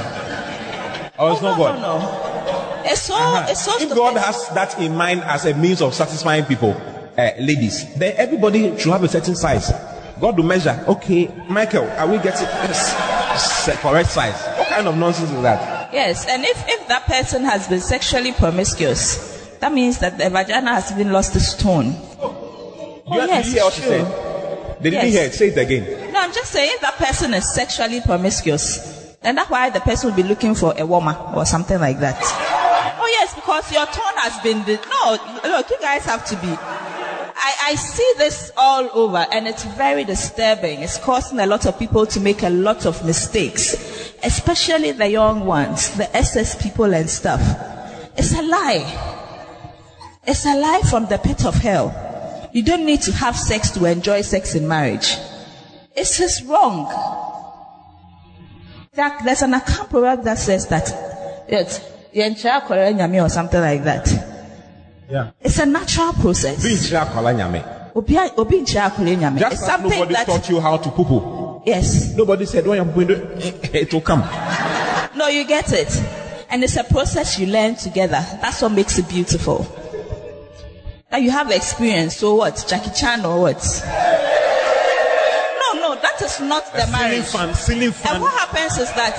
S1: Or it's not
S5: no,
S1: God?
S5: no, no. It's so, it's so
S1: If
S5: stupid.
S1: God has that in mind as a means of satisfying people, uh, ladies, then everybody should have a certain size. God will measure. Okay, Michael, are we getting yes, it's correct size? What kind of nonsense is that?
S5: Yes, and if, if that person has been sexually promiscuous, that means that the vagina has even lost its tone. Oh,
S1: you,
S5: yes,
S1: did you hear what she said? They didn't
S5: Yes.
S1: hear it. Say it again.
S5: No, I'm just saying if that person is sexually promiscuous, then that's why the person will be looking for a woman or something like that. Oh yes, because your tone has been. No, look, you guys have to be. I, I see this all over, and it's very disturbing. It's causing a lot of people to make a lot of mistakes, especially the young ones, the SS people and stuff. It's a lie. It's a lie from the pit of hell. You don't need to have sex to enjoy sex in marriage. It's just wrong. That, there's an Akan proverb that says that it's nyame or something like that.
S1: Yeah.
S5: It's a natural process.
S1: Be nkyerɛ akwala nyame.
S5: Obi a- obi nkyerɛ akwaraa nyame.
S1: Just
S5: It's
S1: as
S5: something
S1: nobody
S5: that
S1: taught you how to poo poo.
S5: yes.
S1: Nobody said when you're pooping, eh, it will come.
S5: No, you get it. And it's a process you learn together. That's what makes it beautiful. Now you have experience, so what? Jackie Chan or what? No, no, that is not the
S1: Ceiling
S5: marriage.
S1: fan, ceiling
S5: And
S1: fan,
S5: what happens is that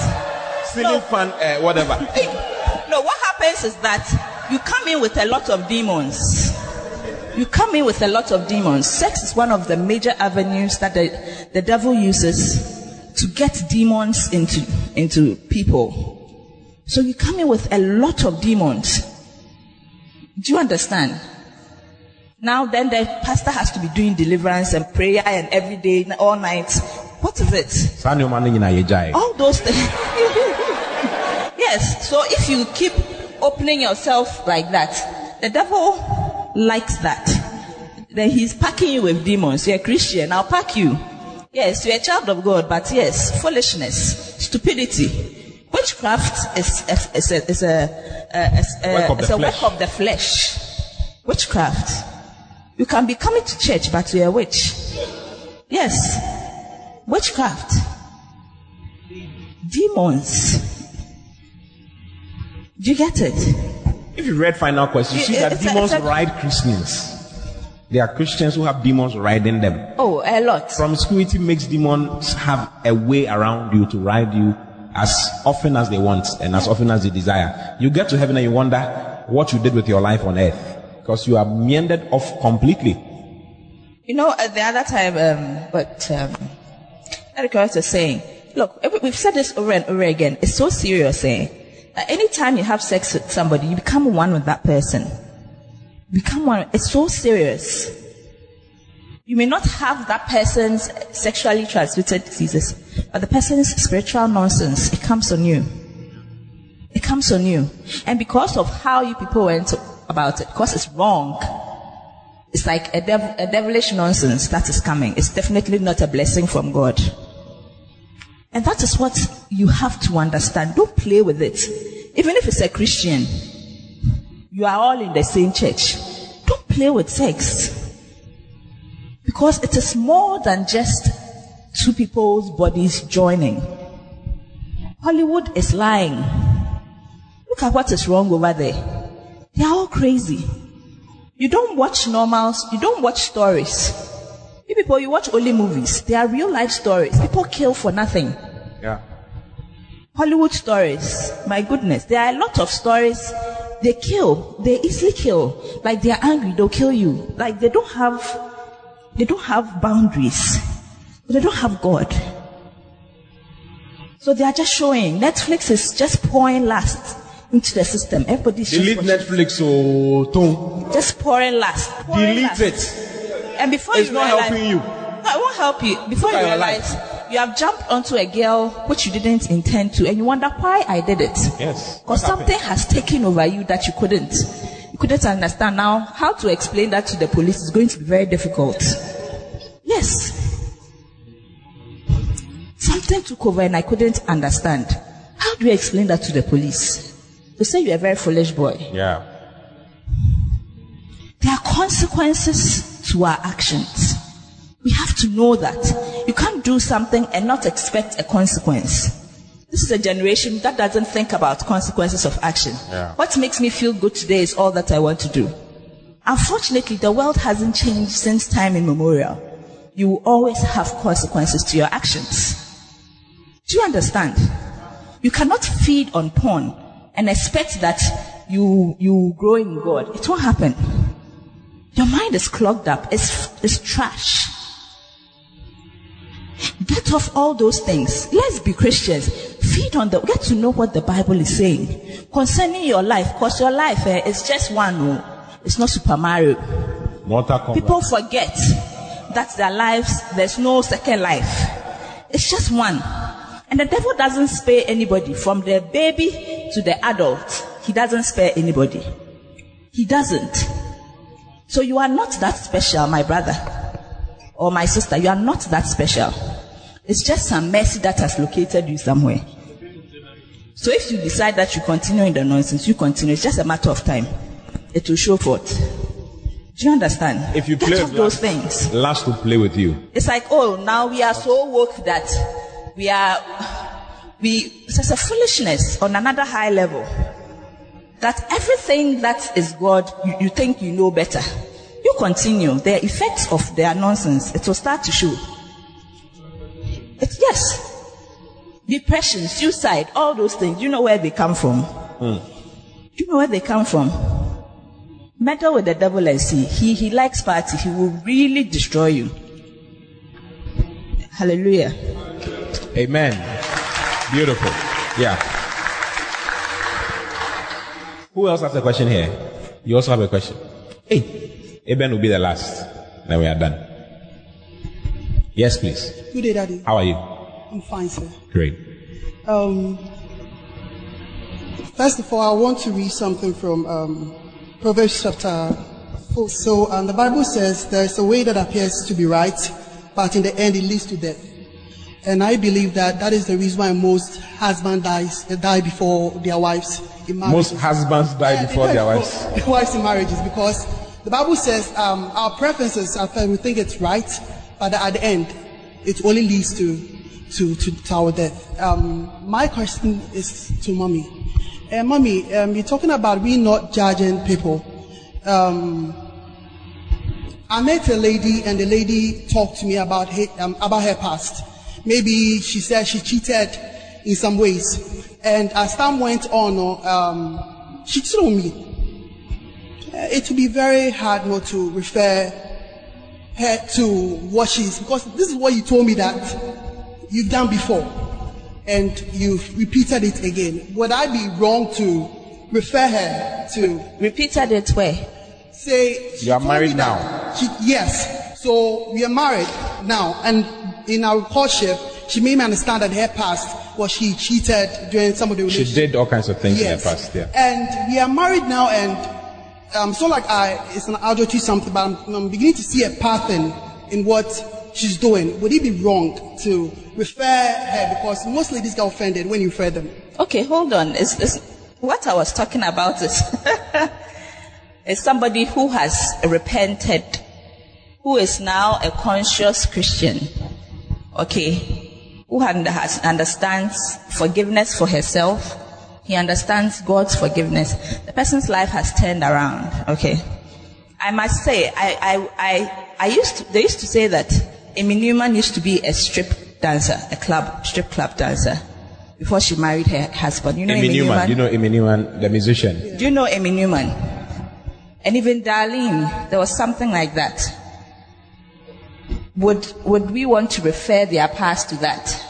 S1: ceiling fan, uh, whatever.
S5: No, what happens is that you come in with a lot of demons. You come in with a lot of demons. Sex is one of the major avenues that the, the devil uses to get demons into, into people. So you come in with a lot of demons. Do you understand? Now then the pastor has to be doing deliverance and prayer and every day, all night. What is it?
S1: Saa nneɛma no nyinaa yɛgyae.
S5: All those things. yes. So if you keep opening yourself like that, the devil likes that. Then he's packing you with demons. You're a Christian. I'll pack you. Yes, you're a child of God, but yes, foolishness, stupidity. Witchcraft is, is, is a, is a, uh, a,
S1: Work of
S5: is a work of the flesh. Witchcraft. You can be coming to church, but you're a witch. Yes. Witchcraft demons. Do you get it?
S1: If you read final question, you see that
S5: it's a-
S1: demons
S5: it's a-
S1: ride Christians. There are Christians who have demons riding them.
S5: Oh, a lot.
S1: Promiscuity makes demons have a way around you to ride you as often as they want and as often as they desire. You get to heaven and you wonder what you did with your life on earth because you are meandered off completely.
S5: You know, uh, the other time, um, but um, Eric was saying, look, we've said this over and over again. It's so serious, eh? That anytime you have sex with somebody, you become one with that person. Become one. It's so serious. You may not have that person's sexually transmitted diseases, but the person's spiritual nonsense, it comes on you. It comes on you. And because of how you people went about it, because it's wrong, it's like a, dev- a devilish nonsense that is coming. It's definitely not a blessing from God. And that is what you have to understand. Don't play with it. Even if it's a Christian, you are all in the same church. Don't play with sex. Because it is more than just two people's bodies joining. Hollywood is lying. Look at what is wrong over there. They are all crazy. You don't watch normals, you don't watch stories. You people, you watch only movies. They are real life stories. People kill for nothing.
S1: Yeah.
S5: Hollywood stories. My goodness. There are a lot of stories. They kill. They easily kill. Like they are angry, they'll kill you. Like they don't have, they don't have boundaries. They don't have God. So they are just showing. Netflix is just pouring last into the system.
S1: Delete. Netflix, oh, Tom.
S5: Just pouring last. pouring
S1: Delete
S5: last.
S1: it.
S5: And before
S1: It's
S5: you
S1: not
S5: realize,
S1: helping you.
S5: No, it won't help you. Before
S1: Look
S5: you realize, you have jumped onto a girl which you didn't intend to, and you wonder why I did it.
S1: Yes.
S5: Because something has taken over you that you couldn't. You couldn't understand. Now, how to explain that to the police is going to be very difficult. Yes. Something took over and I couldn't understand. How do you explain that to the police? They say you're a very foolish boy.
S1: Yeah.
S5: There are consequences to our actions. We have to know that. You can't do something and not expect a consequence. This is a generation that doesn't think about consequences of action.
S1: Yeah.
S5: What makes me feel good today is all that I want to do. Unfortunately, the world hasn't changed since time immemorial. You will always have consequences to your actions. Do you understand? You cannot feed on porn and expect that you, you grow in God. It won't happen. Your mind is clogged up. It's, it's trash. Get off all those things. Let's be Christians. Feed on the, get to know what the Bible is saying concerning your life. Cause your life eh, is just one. oh. It's not Super Mario. People forget that their lives, there's no second life. It's just one. And the devil doesn't spare anybody from the baby to the adult. He doesn't spare anybody. He doesn't. So you are not that special, my brother or my sister. You are not that special. It's just some mercy that has located you somewhere. So if you decide that you continue in the nonsense, you continue. It's just a matter of time. It will show forth. Do you understand?
S1: If you
S5: Get
S1: play
S5: off
S1: with
S5: those things.
S1: last to play with you.
S5: It's like, oh, now we are so woke that we are, we, it's a foolishness on another high level. That everything that is God, you, you think you know better. You continue. The effects of their nonsense, it will start to show. It's, yes. Depression, suicide, all those things. You know where they come from. Hmm. You know where they come from. Meddle with the devil and see. He, he likes party. He will really destroy you. Hallelujah.
S1: Amen. Beautiful. Yeah. Who else has a question here? You also have a question. Hey, Eben will be the last. Then we are done. Yes, please.
S12: Good day, Daddy.
S1: How are you?
S12: I'm fine, sir.
S1: Great.
S12: Um, first of all, I want to read something from um, Proverbs chapter 4. So, um, the Bible says there's a way that appears to be right, but in the end it leads to death. And I believe that that is the reason why most husbands dies, die before their wives in marriage.
S1: Most husbands die
S12: Yeah,
S1: before their wives.
S12: their wives in marriages because the Bible says um, our preferences at first we think it's right, but at the end it only leads to to, to, to our death. Um, my question is to mommy. Uh, mommy, um, you're talking about we not judging people. Um, I met a lady, and the lady talked to me about her, um, about her past. Maybe she said she cheated in some ways, and as time went on, uh, um, she cheated on me. Uh, it would be very hard not to refer her to what she's because this is what you told me that you've done before, and you've repeated it again. Would I be wrong to refer her to
S5: Repeated it where?
S12: say
S8: You are married
S12: now. She, yes. So we are married now, and in our courtship, she made me understand that her past was she cheated during some of the
S1: She did all kinds of things
S12: Yes.
S1: in the past. Yeah.
S12: And we are married now, and um, so like I, it's an adultery something, but I'm, I'm beginning to see a pattern in what she's doing. Would it be wrong to refer her because most ladies get offended when you refer them?
S5: Okay, hold on. It's, it's, what I was talking about is, is somebody who has repented, who is now a conscious Christian. Okay, who has, understands forgiveness for herself. He understands God's forgiveness. The person's life has turned around. Okay. I must say, I, I, I, I used to, they used to say that Amy Newman used to be a strip dancer, a club, strip club dancer, before she married her husband. You know
S1: Amy
S5: Amy,
S1: Newman.
S5: Newman?
S1: You know Amy Newman, the musician.
S5: Do you know Amy Newman? And even Darlene, there was something like that. Would, would we want to refer their past to that?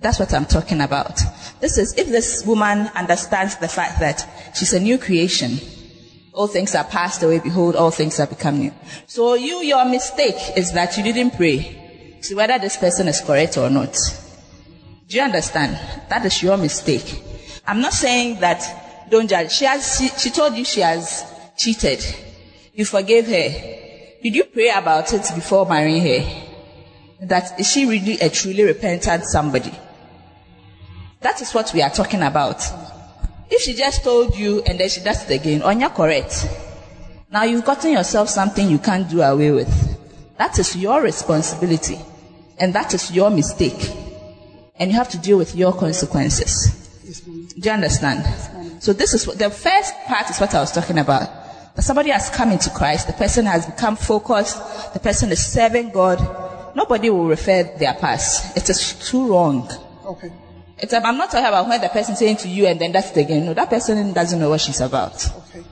S5: That's what I'm talking about. This is, if this woman understands the fact that she's a new creation, all things are passed away, behold, all things have become new. So you, your mistake is that you didn't pray. See whether this person is correct or not. Do you understand? That is your mistake. I'm not saying that don't judge. She has, she, she told you she has cheated. You forgave her. Did you pray about it before marrying her? That is she really a truly repentant somebody? That is what we are talking about. If she just told you and then she does it again, on you're correct. Now you've gotten yourself something you can't do away with. That is your responsibility. And that is your mistake. And you have to deal with your consequences. Do you understand? So this is what, the first part is what I was talking about. That somebody has come into Christ, the person has become focused, the person is serving God. Nobody will refer their past. It is too wrong.
S12: Okay.
S5: It's, I'm not talking about when the person saying to you and then that's it again. No, that person doesn't know what she's about.
S12: Okay.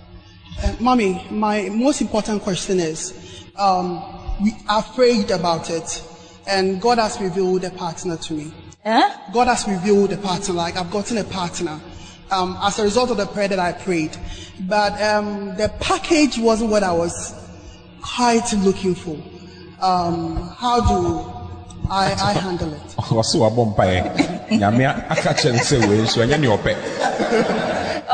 S12: Uh, mommy, my most important question is, um, we are afraid about it, and God has revealed a partner to me.
S5: Eh?
S12: God has revealed a partner, like I've gotten a partner um, as a result of the prayer that I prayed. But um, the package wasn't what I was quite looking for. Um, how do I, I handle it?
S1: Wɔso wabɔ mpaeɛ. Nyame aka kyerɛ no sɛ wei nso ɛnyɛ nea ɔpɛ.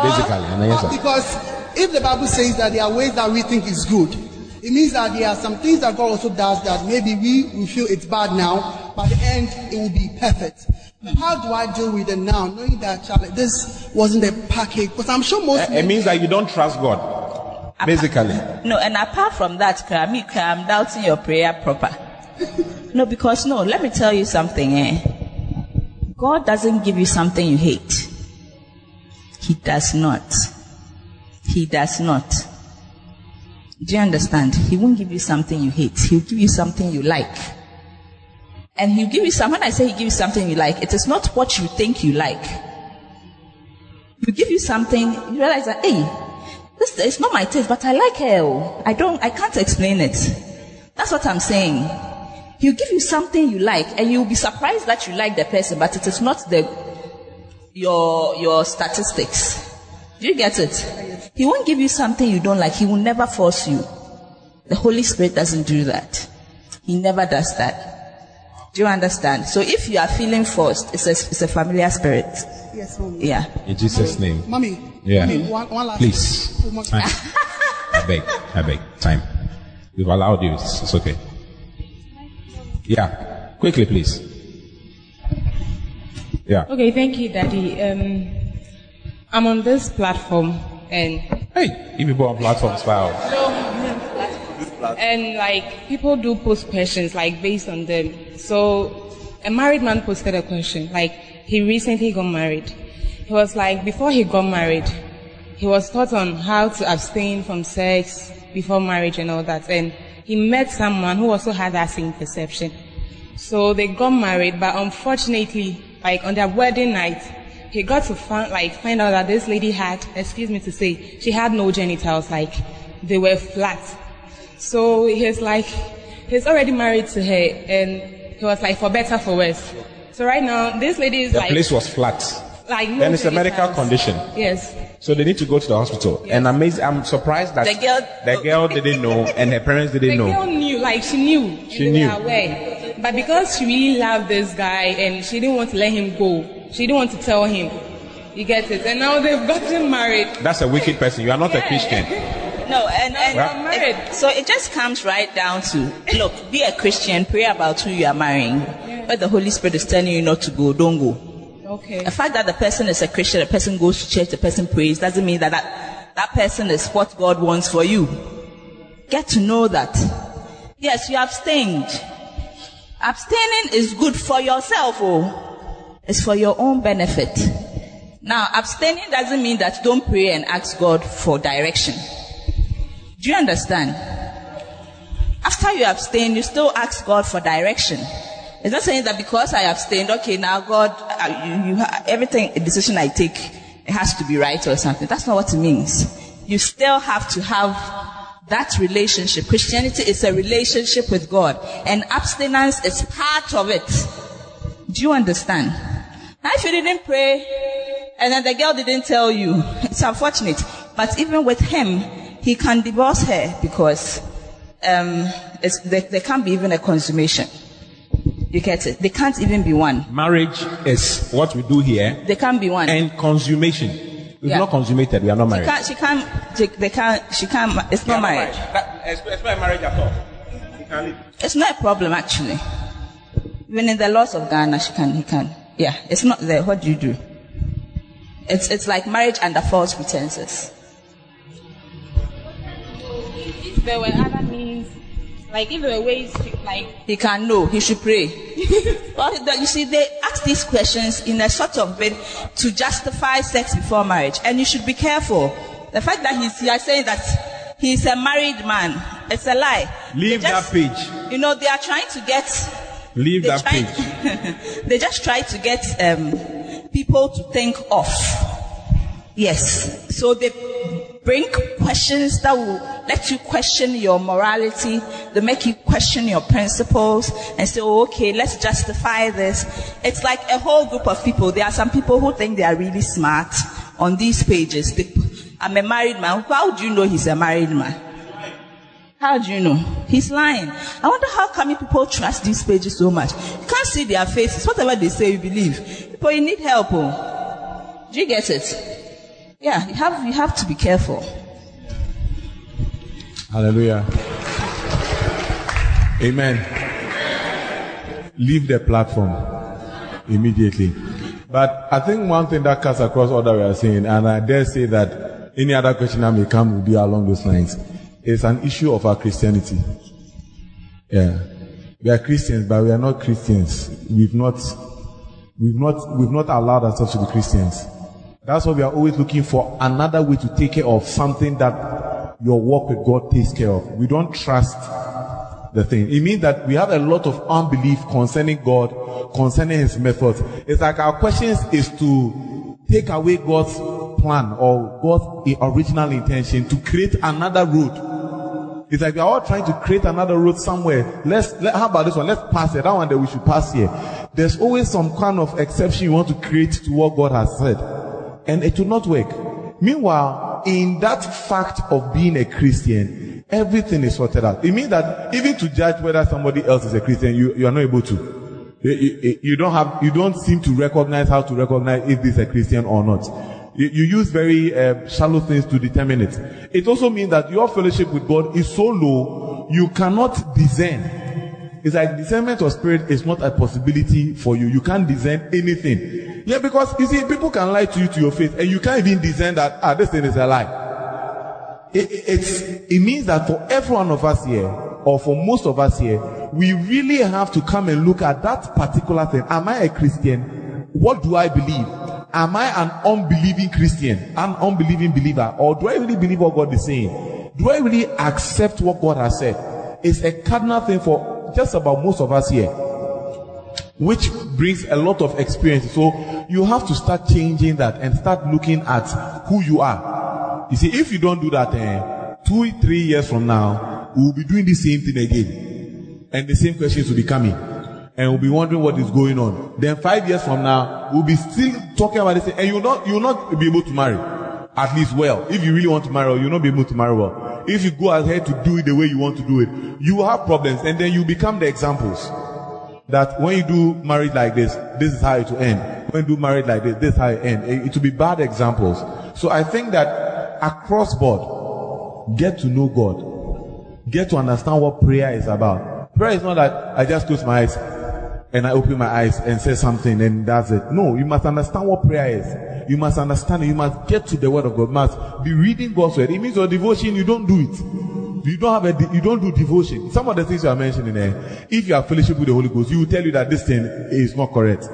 S1: Basically, ɛna.
S12: Because if the Bible says that there are ways that we think is good, it means that there are some things that God also does that maybe we, we feel it's bad now, but at the end it will be perfect. But how do I deal with it now, knowing that Charlie, this wasn't a package? Because I'm sure most
S1: It means that you don't trust God. Basically.
S5: No, and apart from that, cry, me, cry, I'm doubting your prayer proper. no, because no, let me tell you something. Eh? God doesn't give you something you hate. He does not. He does not. Do you understand? He won't give you something you hate. He'll give you something you like. And he'll give you some, when I say he gives you something you like, it is not what you think you like. He'll give you something, you realize that, hey, this is not my taste, but I like oh. I don't, I can't explain it. That's what I'm saying. He'll give you something you like, and you'll be surprised that you like the person, but it is not the, your, your statistics. Do you get it? He won't give you something you don't like. He will never force you. The Holy Spirit doesn't do that. He never does that. Do you understand? So if you are feeling forced, it's a, it's a familiar spirit.
S12: Yes, mommy.
S5: Yeah.
S1: In Jesus' name.
S12: Mommy.
S1: Yeah.
S12: Mommy, one, one last
S1: Please.
S12: Mommy.
S1: Time. I beg. I beg. Time. We've allowed you. It's, it's okay. Yeah. Quickly, please. Yeah.
S13: Okay, thank you, Daddy. Um, I'm on this platform and
S1: Hey, if people on platforms, wow.
S13: And like people do post questions like based on them. So a married man posted a question like he recently got married. He was like before he got married, he was taught on how to abstain from sex before marriage and all that. And he met someone who also had that same perception. So they got married, but unfortunately, like on their wedding night, he got to find, like find out that this lady had, excuse me to say, she had no genitals, like they were flat. So he's like, he's already married to her, and he was like, for better, for worse. So right now, this lady is
S1: The
S13: like, The
S1: place was flat.
S13: like no
S1: Then it's a medical
S13: genitals.
S1: condition.
S13: Yes.
S1: So they need to go to the hospital. Yes. And amazing, I'm surprised that
S13: The girl-
S1: the girl didn't know and her parents didn't
S13: The
S1: know.
S13: girl knew, like she knew.
S1: She
S13: and they
S1: knew.
S13: Were aware. But because she really loved this guy and she didn't want to let him go, she didn't want to tell him. You get it? And now they've gotten married.
S1: That's a wicked person. You are not a Christian.
S5: No, and, and
S1: Well-
S5: it- so it just comes right down to look, be a Christian, pray about who you are marrying. But the Holy Spirit is telling you not to go, don't go.
S13: Okay.
S5: The fact that the person is a Christian, the person goes to church, the person prays, doesn't mean that that, that person is what God wants for you. Get to know that. Yes, you abstained. Abstaining is good for yourself, oh. It's for your own benefit. Now, abstaining doesn't mean that don't pray and ask God for direction. Do you understand? After you abstain, you still ask God for direction. It's not saying that because I abstained, okay, now God, uh, you, you, everything, a decision I take, it has to be right or something. That's not what it means. You still have to have that relationship. Christianity is a relationship with God, and abstinence is part of it. Do you understand? Now, if you didn't pray, and then the girl didn't tell you, it's unfortunate. But even with him, he can divorce her because um, it's, there, there can't be even a consummation. You get it? They can't even be one.
S1: Marriage is what we do here.
S5: They can't be one.
S1: And consummation. It's
S5: Yeah.
S1: not consummated. We are not
S5: She
S1: married.
S5: can't. She can't. They, they can't. She can't. It's not marriage.
S1: It's not marriage at all. You can leave.
S5: It's not a problem actually. Even in the laws of Ghana, she can. He can. Yeah. It's not there. What do you do? It's it's like marriage under false pretenses.
S13: There were other means, like if there were ways to, like,
S5: He can know. He should pray. well, you see, they ask these questions in a sort of bid to justify sex before marriage, and you should be careful. The fact that he's here saying that he's a married man, it's a lie.
S1: Leave
S5: just-
S1: that page.
S5: You know, they are trying to get.
S1: Leave that
S5: try-
S1: page.
S5: they just try to get um, people to think off. Yes. So they bring questions that will let you question your morality. They make you question your principles and say, oh, okay, let's justify this. It's like a whole group of people. There are some people who think they are really smart on these pages. They, I'm a married man. How do you know he's a married man? How do you know? He's lying. I wonder how come people trust these pages so much. You can't see their faces. Whatever they say, you believe. People, you need help. Oh. Do you get it? Yeah, you have, you have to be careful.
S8: Hallelujah. Amen. Leave the platform immediately. But I think one thing that cuts across all that we are saying, and I dare say that any other question that may come will be along those lines, is an issue of our Christianity. Yeah. We are Christians, but we are not Christians. We've not, we've not, we've not allowed ourselves to be Christians. That's why we are always looking for another way to take care of something that your walk with God takes care of. We don't trust the thing. It means that we have a lot of unbelief concerning God, concerning His methods. It's like our questions is to take away God's plan or God's original intention to create another road. It's like we are all trying to create another road somewhere. Let's, let, how about this one? Let's pass it. That one that we should pass here. There's always some kind of exception you want to create to what God has said. And it will not work. Meanwhile, in that fact of being a Christian, everything is sorted out. It means that even to judge whether somebody else is a Christian, you, you are not able to. You, you, you don't have, you don't seem to recognize how to recognize if this is a Christian or not. You, you use very uh, shallow things to determine it. It also means that your fellowship with God is so low, you cannot discern. It's like discernment of spirit is not a possibility for you. You can't discern anything. Yeah, because you see, people can lie to you to your face, and you can't even discern that ah, this thing is a lie. It, it, it's, it means that for every one of us here, or for most of us here, we really have to come and look at that particular thing. Am I a Christian? What do I believe? Am I an unbelieving Christian, an unbelieving believer, or do I really believe what God is saying? Do I really accept what God has said? is a cardinal thing for just about most of us here, which brings a lot of experience. So you have to start changing that and start looking at who you are. You see, if you don't do that, eh, two, three years from now, we'll be doing the same thing again. And the same questions will be coming. And we'll be wondering what is going on. Then five years from now, we'll be still talking about this, and you'll not, you'll not be able to marry. At least well. If you really want to marry, you'll not be able to marry well. If you go ahead to do it the way you want to do it, you will have problems, and then you become the examples. That when you do marriage like this, this is how it will end. When you do marriage like this, this is how it end. It, it will be bad examples. So I think that across board, get to know God. Get to understand what prayer is about. Prayer is not that I just close my eyes and I open my eyes and say something and that's it. No, you must understand what prayer is. You must understand it. You must get to the word of God. You must be reading God's word. It means your devotion, you don't do it. You don't have a, de- you don't do devotion. Some of the things you are mentioning there, if you are fellowship with the Holy Ghost, He will tell you that this thing is not correct.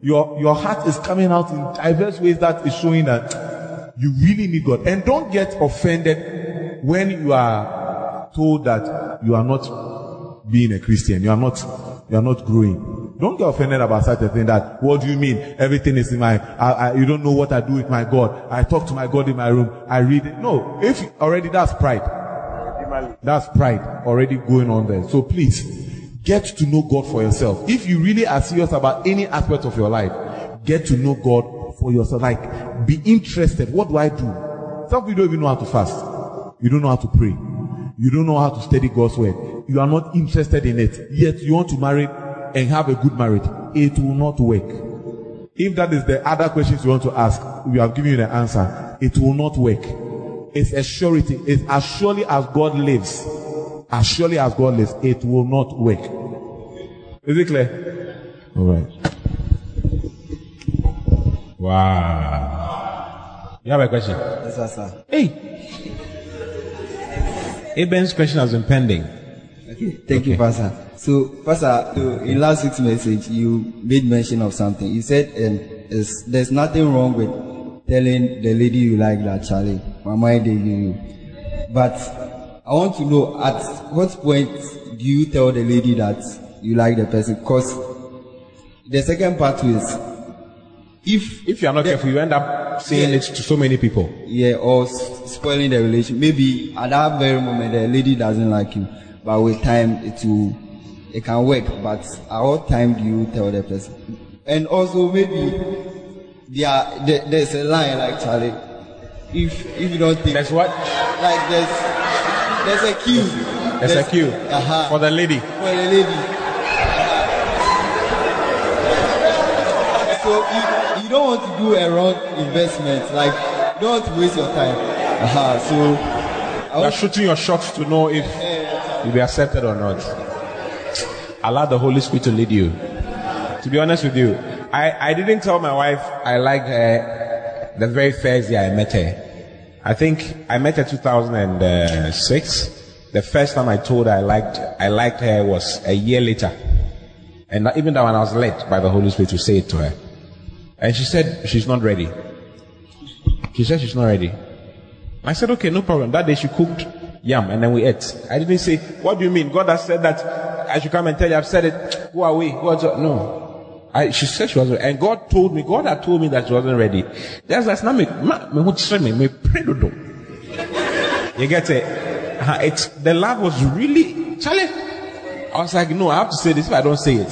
S8: Your, your heart is coming out in diverse ways that is showing that you really need God. And don't get offended when you are told that you are not being a Christian. You are not, you are not growing. Don't get offended about such a thing that, what do you mean? Everything is in my, I, I, you don't know what I do with my God. I talk to my God in my room. I read it. No, if already that's pride. That's pride already going on there. So please, get to know God for yourself. If you really are serious about any aspect of your life, get to know God for yourself. Like, be interested. What do I do? Some people don't even know how to fast. You don't know how to pray. You don't know how to study God's word. You are not interested in it. Yet you want to marry and have a good marriage. It will not work. If that is the other questions you want to ask, we have given you the answer. It will not work. It's a surety. It's as surely as God lives. As surely as God lives, it will not work. Is it clear? All right.
S1: Wow. You have a question?
S11: Yes, sir.
S1: Hey. Aben's question has been pending.
S11: Okay, thank you, Pastor. So, Pastor, in last week's message, you made mention of something. You said um, there's nothing wrong with telling the lady you like that, Charlie, my mind they you. But I want to know at what point do you tell the lady that you like the person? Because the second part is if
S1: if you are not careful, you end up saying it to so many people.
S11: Yeah, or spoiling the relation. Maybe at that very moment the lady doesn't like you, but with time it will it can work. But at what time do you tell the person? And also maybe there, there there's a line like Charlie. If if you don't think
S1: there's what
S11: like there's there's a queue.
S1: There's a queue
S11: uh-huh,
S1: for the lady.
S11: for the lady. So you, you don't want to do a wrong investment. Like you don't want to waste your time. Uh-huh. So
S1: You are shooting your shots to know if you'll be accepted or not. Allow the Holy Spirit to lead you. To be honest with you, I, I didn't tell my wife I liked her the very first day I met her. I think I met her 2006. The first time I told her I liked, I liked her was a year later. And even one I was led by the Holy Spirit to say it to her. And she said she's not ready. She said she's not ready. I said, okay, no problem. That day she cooked yam and then we ate. I didn't say, what do you mean? God has said that I should come and tell you. I've said it. Go away. God's no. I, she said she wasn't. And God told me, God had told me that she wasn't ready. That's that's not me. me you me me pray. You get it? Uh, it's the love was really Charlie. I was like, no, I have to say this if I don't say it.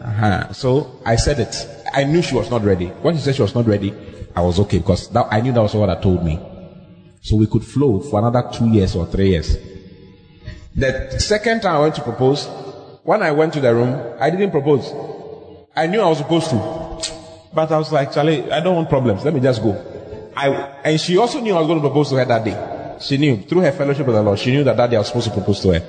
S1: Uh-huh. So I said it. I knew she was not ready. When she said she was not ready, I was okay because that, I knew that was what I told me. So we could flow for another two years or three years. The second time I went to propose, when I went to the room, I didn't propose. I knew I was supposed to. But I was like, Charlie, I don't want problems. Let me just go. I, and she also knew I was going to propose to her that day. She knew through her fellowship with the Lord. She knew that that day I was supposed to propose to her.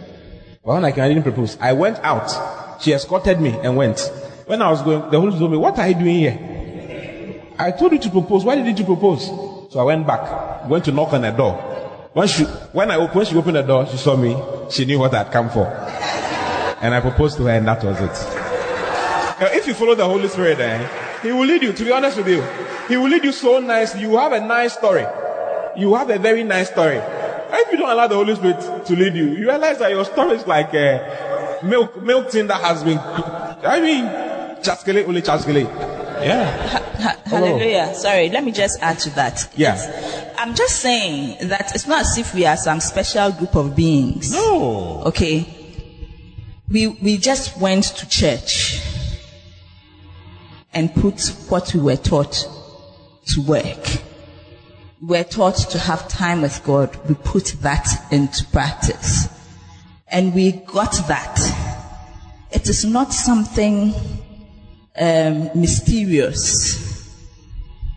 S1: But when I came, I didn't propose. I went out. She escorted me and went. When I was going, the Holy Spirit told me, what are you doing here? I told you to propose. Why didn't you propose? So I went back, went to knock on the door. When she, when I opened, when she opened the door, she saw me. She knew what I had come for. And I proposed to her and that was it. If you follow the Holy Spirit, eh, He will lead you. To be honest with you, He will lead you so nice. You have a nice story. You have a very nice story. If you don't allow the Holy Spirit to lead you, you realize that your story is like a milk milk tin that has been. I mean, chaskele only chaskele. Yeah.
S5: Ha- hallelujah. Sorry, let me just add to that.
S1: Yeah.
S5: I'm just saying that it's not as if we are some special group of beings.
S1: No.
S5: Okay. We we just went to church and put what we were taught to work. We were taught to have time with God. We put that into practice. And we got that. It is not something um, mysterious.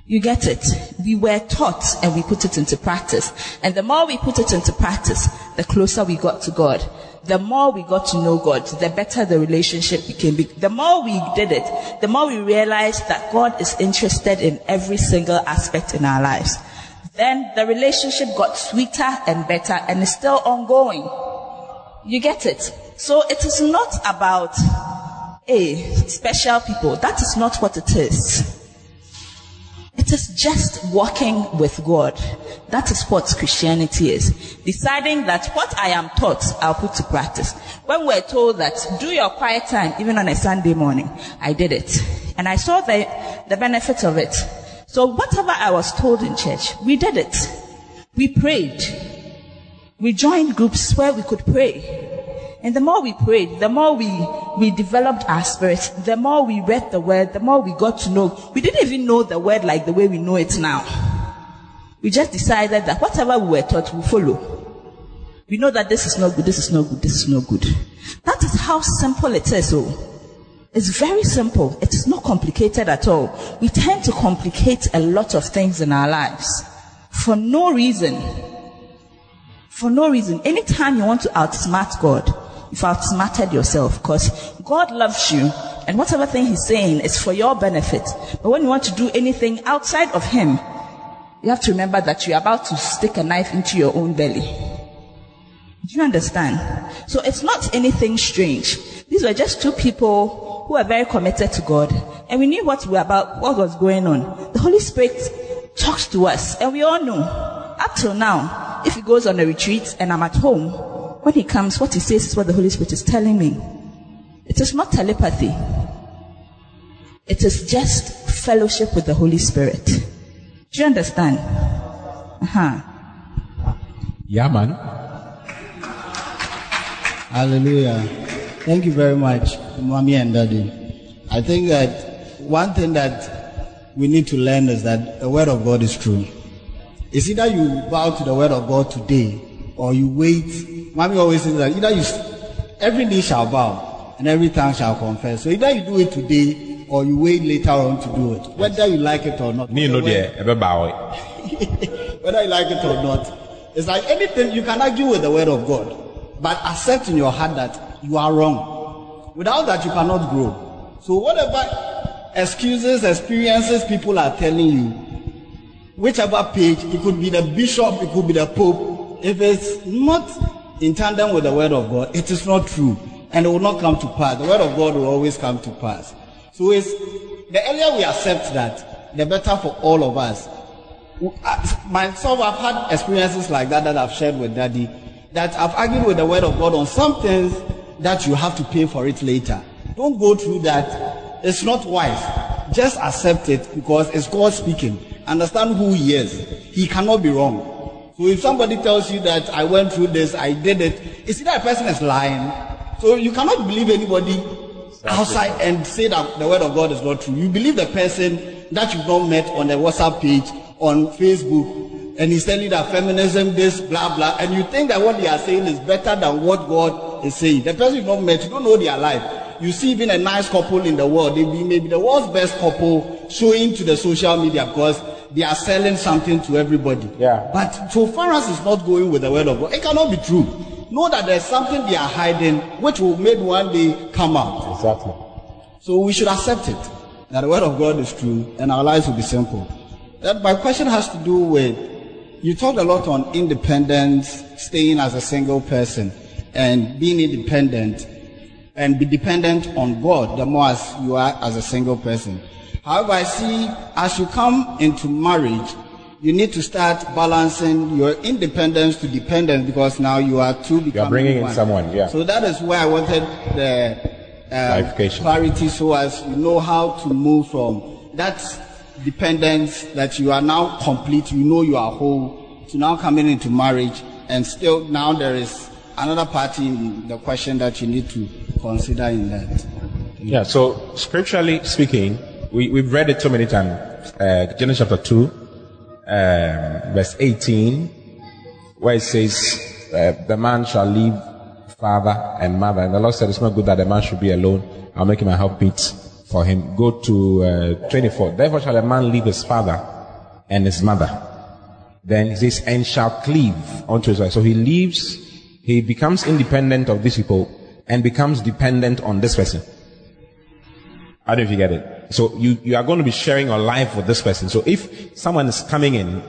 S5: You get it? We were taught and we put it into practice. And the more we put it into practice, the closer we got to God. The more we got to know God, the better the relationship became. The more we did it, the more we realized that God is interested in every single aspect in our lives. Then the relationship got sweeter and better and is still ongoing. You get it? So it is not about a special people. That is not what it is. It is just walking with God. That is what Christianity is. Deciding that what I am taught, I'll put to practice. When we're told that do your quiet time, even on a Sunday morning, I did it. And I saw the, the benefit of it. So whatever I was told in church, we did it. We prayed. We joined groups where we could pray. And the more we prayed, the more we, we developed our spirit, the more we read the word, the more we got to know. We didn't even know the word like the way we know it now. We just decided that whatever we were taught, we follow. We know that this is not good, this is not good, this is not good. That is how simple it is. Oh. It's very simple. It is not complicated at all. We tend to complicate a lot of things in our lives for no reason. For no reason. Anytime you want to outsmart God, you've outsmarted yourself because God loves you and whatever thing He's saying is for your benefit. But when you want to do anything outside of Him, you have to remember that you're about to stick a knife into your own belly. Do you understand? So it's not anything strange. These were just two people who were very committed to God, and we knew what we were about, what was going on. The Holy Spirit talks to us, and we all know. Up till now, if he goes on a retreat and I'm at home, when he comes, what he says is what the Holy Spirit is telling me. It is not telepathy. It is just fellowship with the Holy Spirit. Do you understand? Uh-huh.
S1: Yeah, man.
S11: Hallelujah. Thank you very much, mommy and daddy. I think that one thing that we need to learn is that the word of God is true. It's either you bow to the word of God today or you wait. Mommy always says that either you, every knee shall bow and every tongue shall confess. So either you do it today or you wait later on to do it, whether you like it or not.
S1: Me no there,
S11: whether you like it or not. It's like anything, you can argue with the word of God, but accept in your heart that you are wrong. Without that, you cannot grow. So, whatever excuses, experiences people are telling you, whichever page, it could be the bishop, it could be the pope, if it's not in tandem with the word of God, it is not true. And it will not come to pass. The word of God will always come to pass. So it's the earlier we accept that, the better for all of us. I- uh, myself, I've had experiences like that that I've shared with Daddy. That I've argued with the Word of God on some things that you have to pay for it later. Don't go through that. It's not wise. Just accept it because it's God speaking. Understand who He is. He cannot be wrong. So if somebody tells you that I went through this, I did it, either a person is lying. So you cannot believe anybody outside and say that the word of God is not true. You believe the person that you've not met on the WhatsApp page, on Facebook, and he's telling you that feminism, this, blah, blah, and you think that what they are saying is better than what God is saying. The person you've not met, you don't know their life. You see even a nice couple in the world, they be maybe the world's best couple showing to the social media because they are selling something to everybody.
S1: Yeah.
S11: But so far as it's not going with the word of God, it cannot be true. Know that there's something they are hiding which will maybe one day come out.
S1: Exactly.
S11: So we should accept it that the word of God is true and our lives will be simple. That my question has to do with you talked a lot on independence, staying as a single person, and being independent and be dependent on God the more as you are as a single person. However, I see as you come into marriage, you need to start balancing your independence to dependence because now you are two becoming
S1: You are bringing in someone, yeah.
S11: So that is where I wanted the uh, clarity so as you know how to move from that dependence that you are now complete, you know you are whole, to now coming into marriage and still now there is another party in the question that you need to consider in that.
S1: Yeah, so scripturally speaking, we, we've read it so many times. Uh, Genesis chapter 2, um, verse 18, where it says, uh, the man shall leave father and mother. And the Lord said, it's not good that the man should be alone. I'll make him a helpmeet for him. Go to uh, 24. Therefore shall a man leave his father and his mother. Then he says, and shall cleave unto his wife. So he leaves, he becomes independent of these people and becomes dependent on this person. I don't know if you get it. So you, you are going to be sharing your life with this person. So if someone is coming in,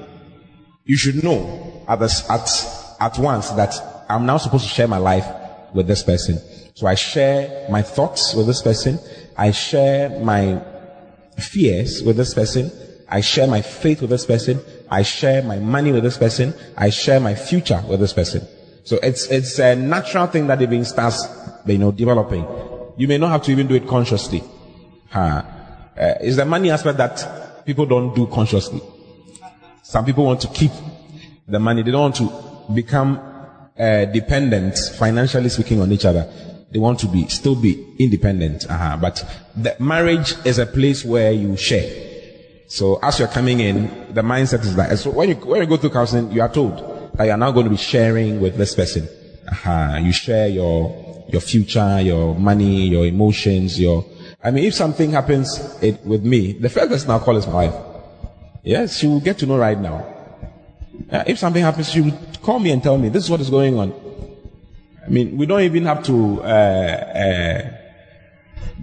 S1: you should know at, the, at, at once that I'm now supposed to share my life with this person. So I share my thoughts with this person. I share my fears with this person. I share my faith with this person. I share my money with this person. I share my future with this person. So it's, it's a natural thing that the starts, you know, developing. You may not have to even do it consciously. Huh. Uh, it's the money aspect that people don't do consciously. Some people want to keep the money. They don't want to become uh, dependent, financially speaking, on each other. They want to be still be independent. Uh-huh. But the marriage is a place where you share. So as you're coming in, the mindset is that. So when you when you go through counseling, you are told that you are now going to be sharing with this person. Uh-huh. You share your your future, your money, your emotions, your. I mean, if something happens it, with me, the first person I'll call is my wife. Yes, she will get to know right now. Uh, if something happens, she will call me and tell me this is what is going on. I mean, we don't even have to uh, uh,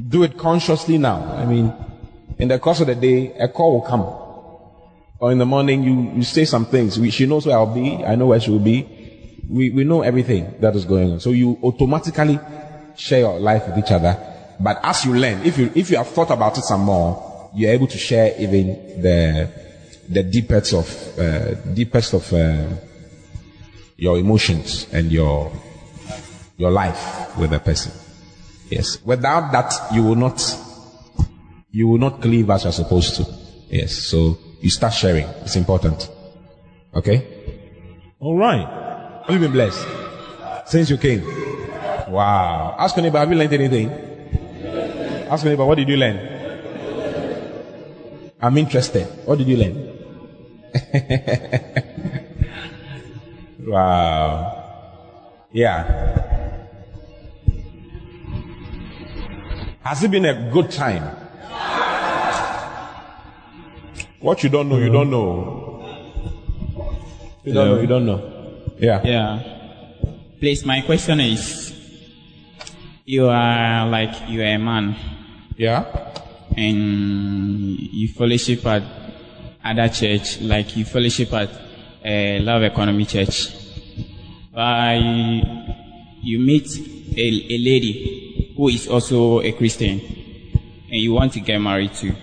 S1: do it consciously now. I mean, in the course of the day, a call will come. Or in the morning, you, you say some things. We, she knows where I'll be. I know where she will be. We, we know everything that is going on. So you automatically share your life with each other. But as you learn, if you, if you have thought about it some more, you're able to share even the, the deepest of, uh, deepest of, uh, your emotions and your, your life with a person. Yes. Without that, you will not, you will not cleave as you're supposed to. Yes. So you start sharing. It's important. Okay? All right. Have you been blessed since you came? Wow. Ask neighbor, have you learned anything? Ask me, neighbor, what did you learn? I'm interested. What did you learn? wow. Yeah. Has it been a good time? What you don't know, you don't know. You don't know, you don't know. Yeah.
S14: Yeah. Please, my question is, you are like, you are a man.
S1: Yeah.
S14: And you fellowship at other church, like you fellowship at uh, Love Economy Church. But you, you meet a, a lady who is also a Christian and you want to get married to.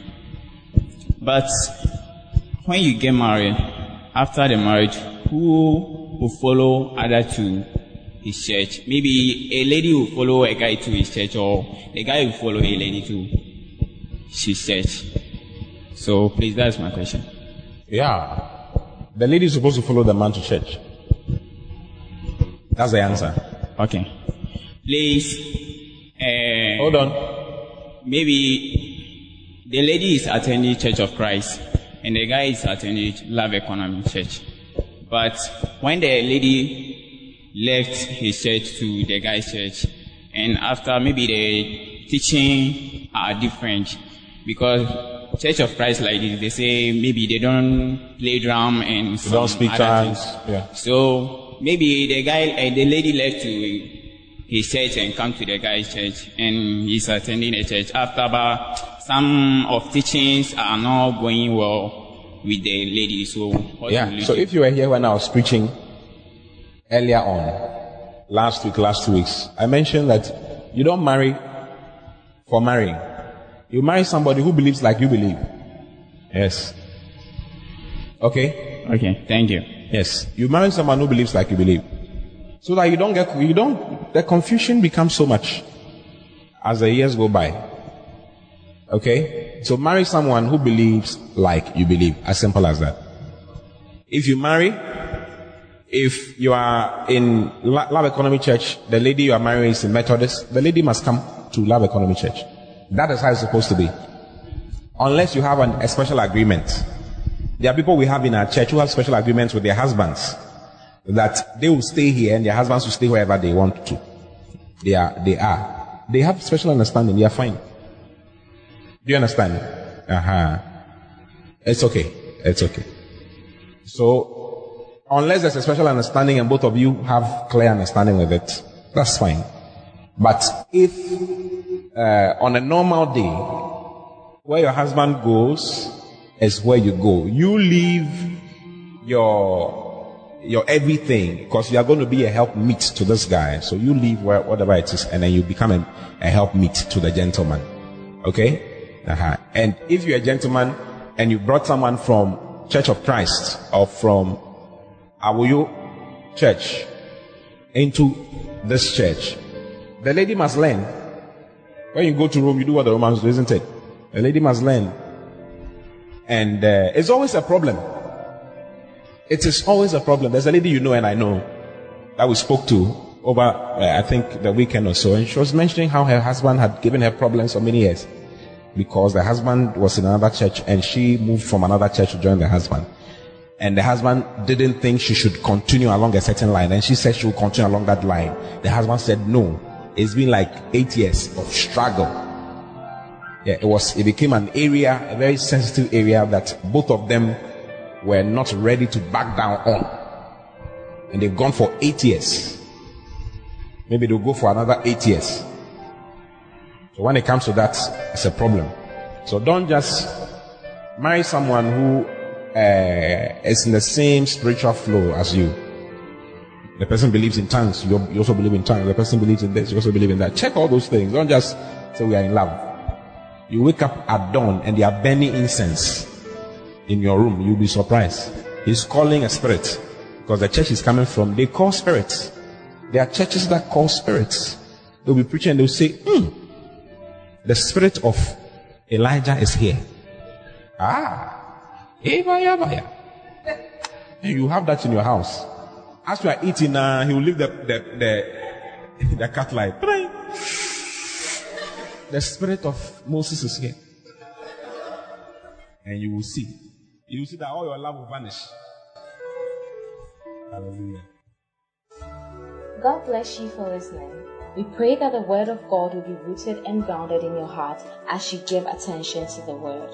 S14: But when you get married, after the marriage, who will follow other to his church? Maybe a lady will follow a guy to his church or a guy will follow a lady to his church. So please, that's my question.
S1: Yeah. The lady is supposed to follow the man to church. That's the answer.
S14: Okay. Please. Uh,
S1: Hold on.
S14: Maybe the lady is attending Church of Christ and the guy is attending Love Economy Church. But when the lady left his church to the guy's church, and after maybe the teaching are different, because Church of Christ like this, they say maybe they don't play drum and
S1: They don't speak tongues. Yeah.
S14: So maybe the guy, uh, the lady left to his church and come to the guy's church, and he's attending a church. After about some of teachings are not going well with the lady. So what
S1: Yeah. So if you were here when I was preaching earlier on, last week, last two weeks, I mentioned that you don't marry for marrying. You marry somebody who believes like you believe. Yes. Okay?
S14: Okay, thank you.
S1: Yes. You marry someone who believes like you believe. So that you don't get, you don't, the confusion becomes so much as the years go by. Okay? So marry someone who believes like you believe. As simple as that. If you marry, if you are in Love Economy Church, the lady you are marrying is in Methodist, the lady must come to Love Economy Church. That is how it's supposed to be. Unless you have an, a special agreement. There are people we have in our church who have special agreements with their husbands that they will stay here and their husbands will stay wherever they want to. They are, they are. They have special understanding. They are fine. Do you understand? Uh huh. It's okay. It's okay. So, unless there's a special understanding and both of you have clear understanding with it, that's fine. But if uh, on a normal day, where your husband goes is where you go. You leave your your everything because you are going to be a help meet to this guy. So you leave where, whatever it is and then you become a, a help meet to the gentleman. Okay? Uh-huh. And if you're a gentleman and you brought someone from Church of Christ or from Awuyo Church into this church, the lady must learn. When you go to Rome, you do what the Romans do, isn't it? The lady must learn. And uh, it's always a problem it is always a problem. There's a lady you know and I know that we spoke to over, uh, I think, the weekend or so, and she was mentioning how her husband had given her problems for many years because the husband was in another church and she moved from another church to join the husband. And the husband didn't think she should continue along a certain line, and she said she would continue along that line. The husband said no. It's been like eight years of struggle. Yeah, it was, it became an area, a very sensitive area that both of them were not ready to back down on. And they've gone for eight years. Maybe they'll go for another eight years. So when it comes to that, it's a problem. So don't just marry someone who uh, is in the same spiritual flow as you. The person believes in tongues, you, you also believe in tongues. The person believes in this, you also believe in that. Check all those things. Don't just say we are in love. You wake up at dawn and they are burning incense in your room, you'll be surprised. He's calling a spirit because the church is coming from, they call spirits. There are churches that call spirits. They'll be preaching and they'll say, hmm, the spirit of Elijah is here. Ah, and you have that in your house. As you are eating, uh, he will leave the, the, the, the cat light. The spirit of Moses is here. And you will see you will see that all your love will vanish. Hallelujah.
S15: God bless you for listening. We pray that the Word of God will be rooted and grounded in your heart as you give attention to the Word.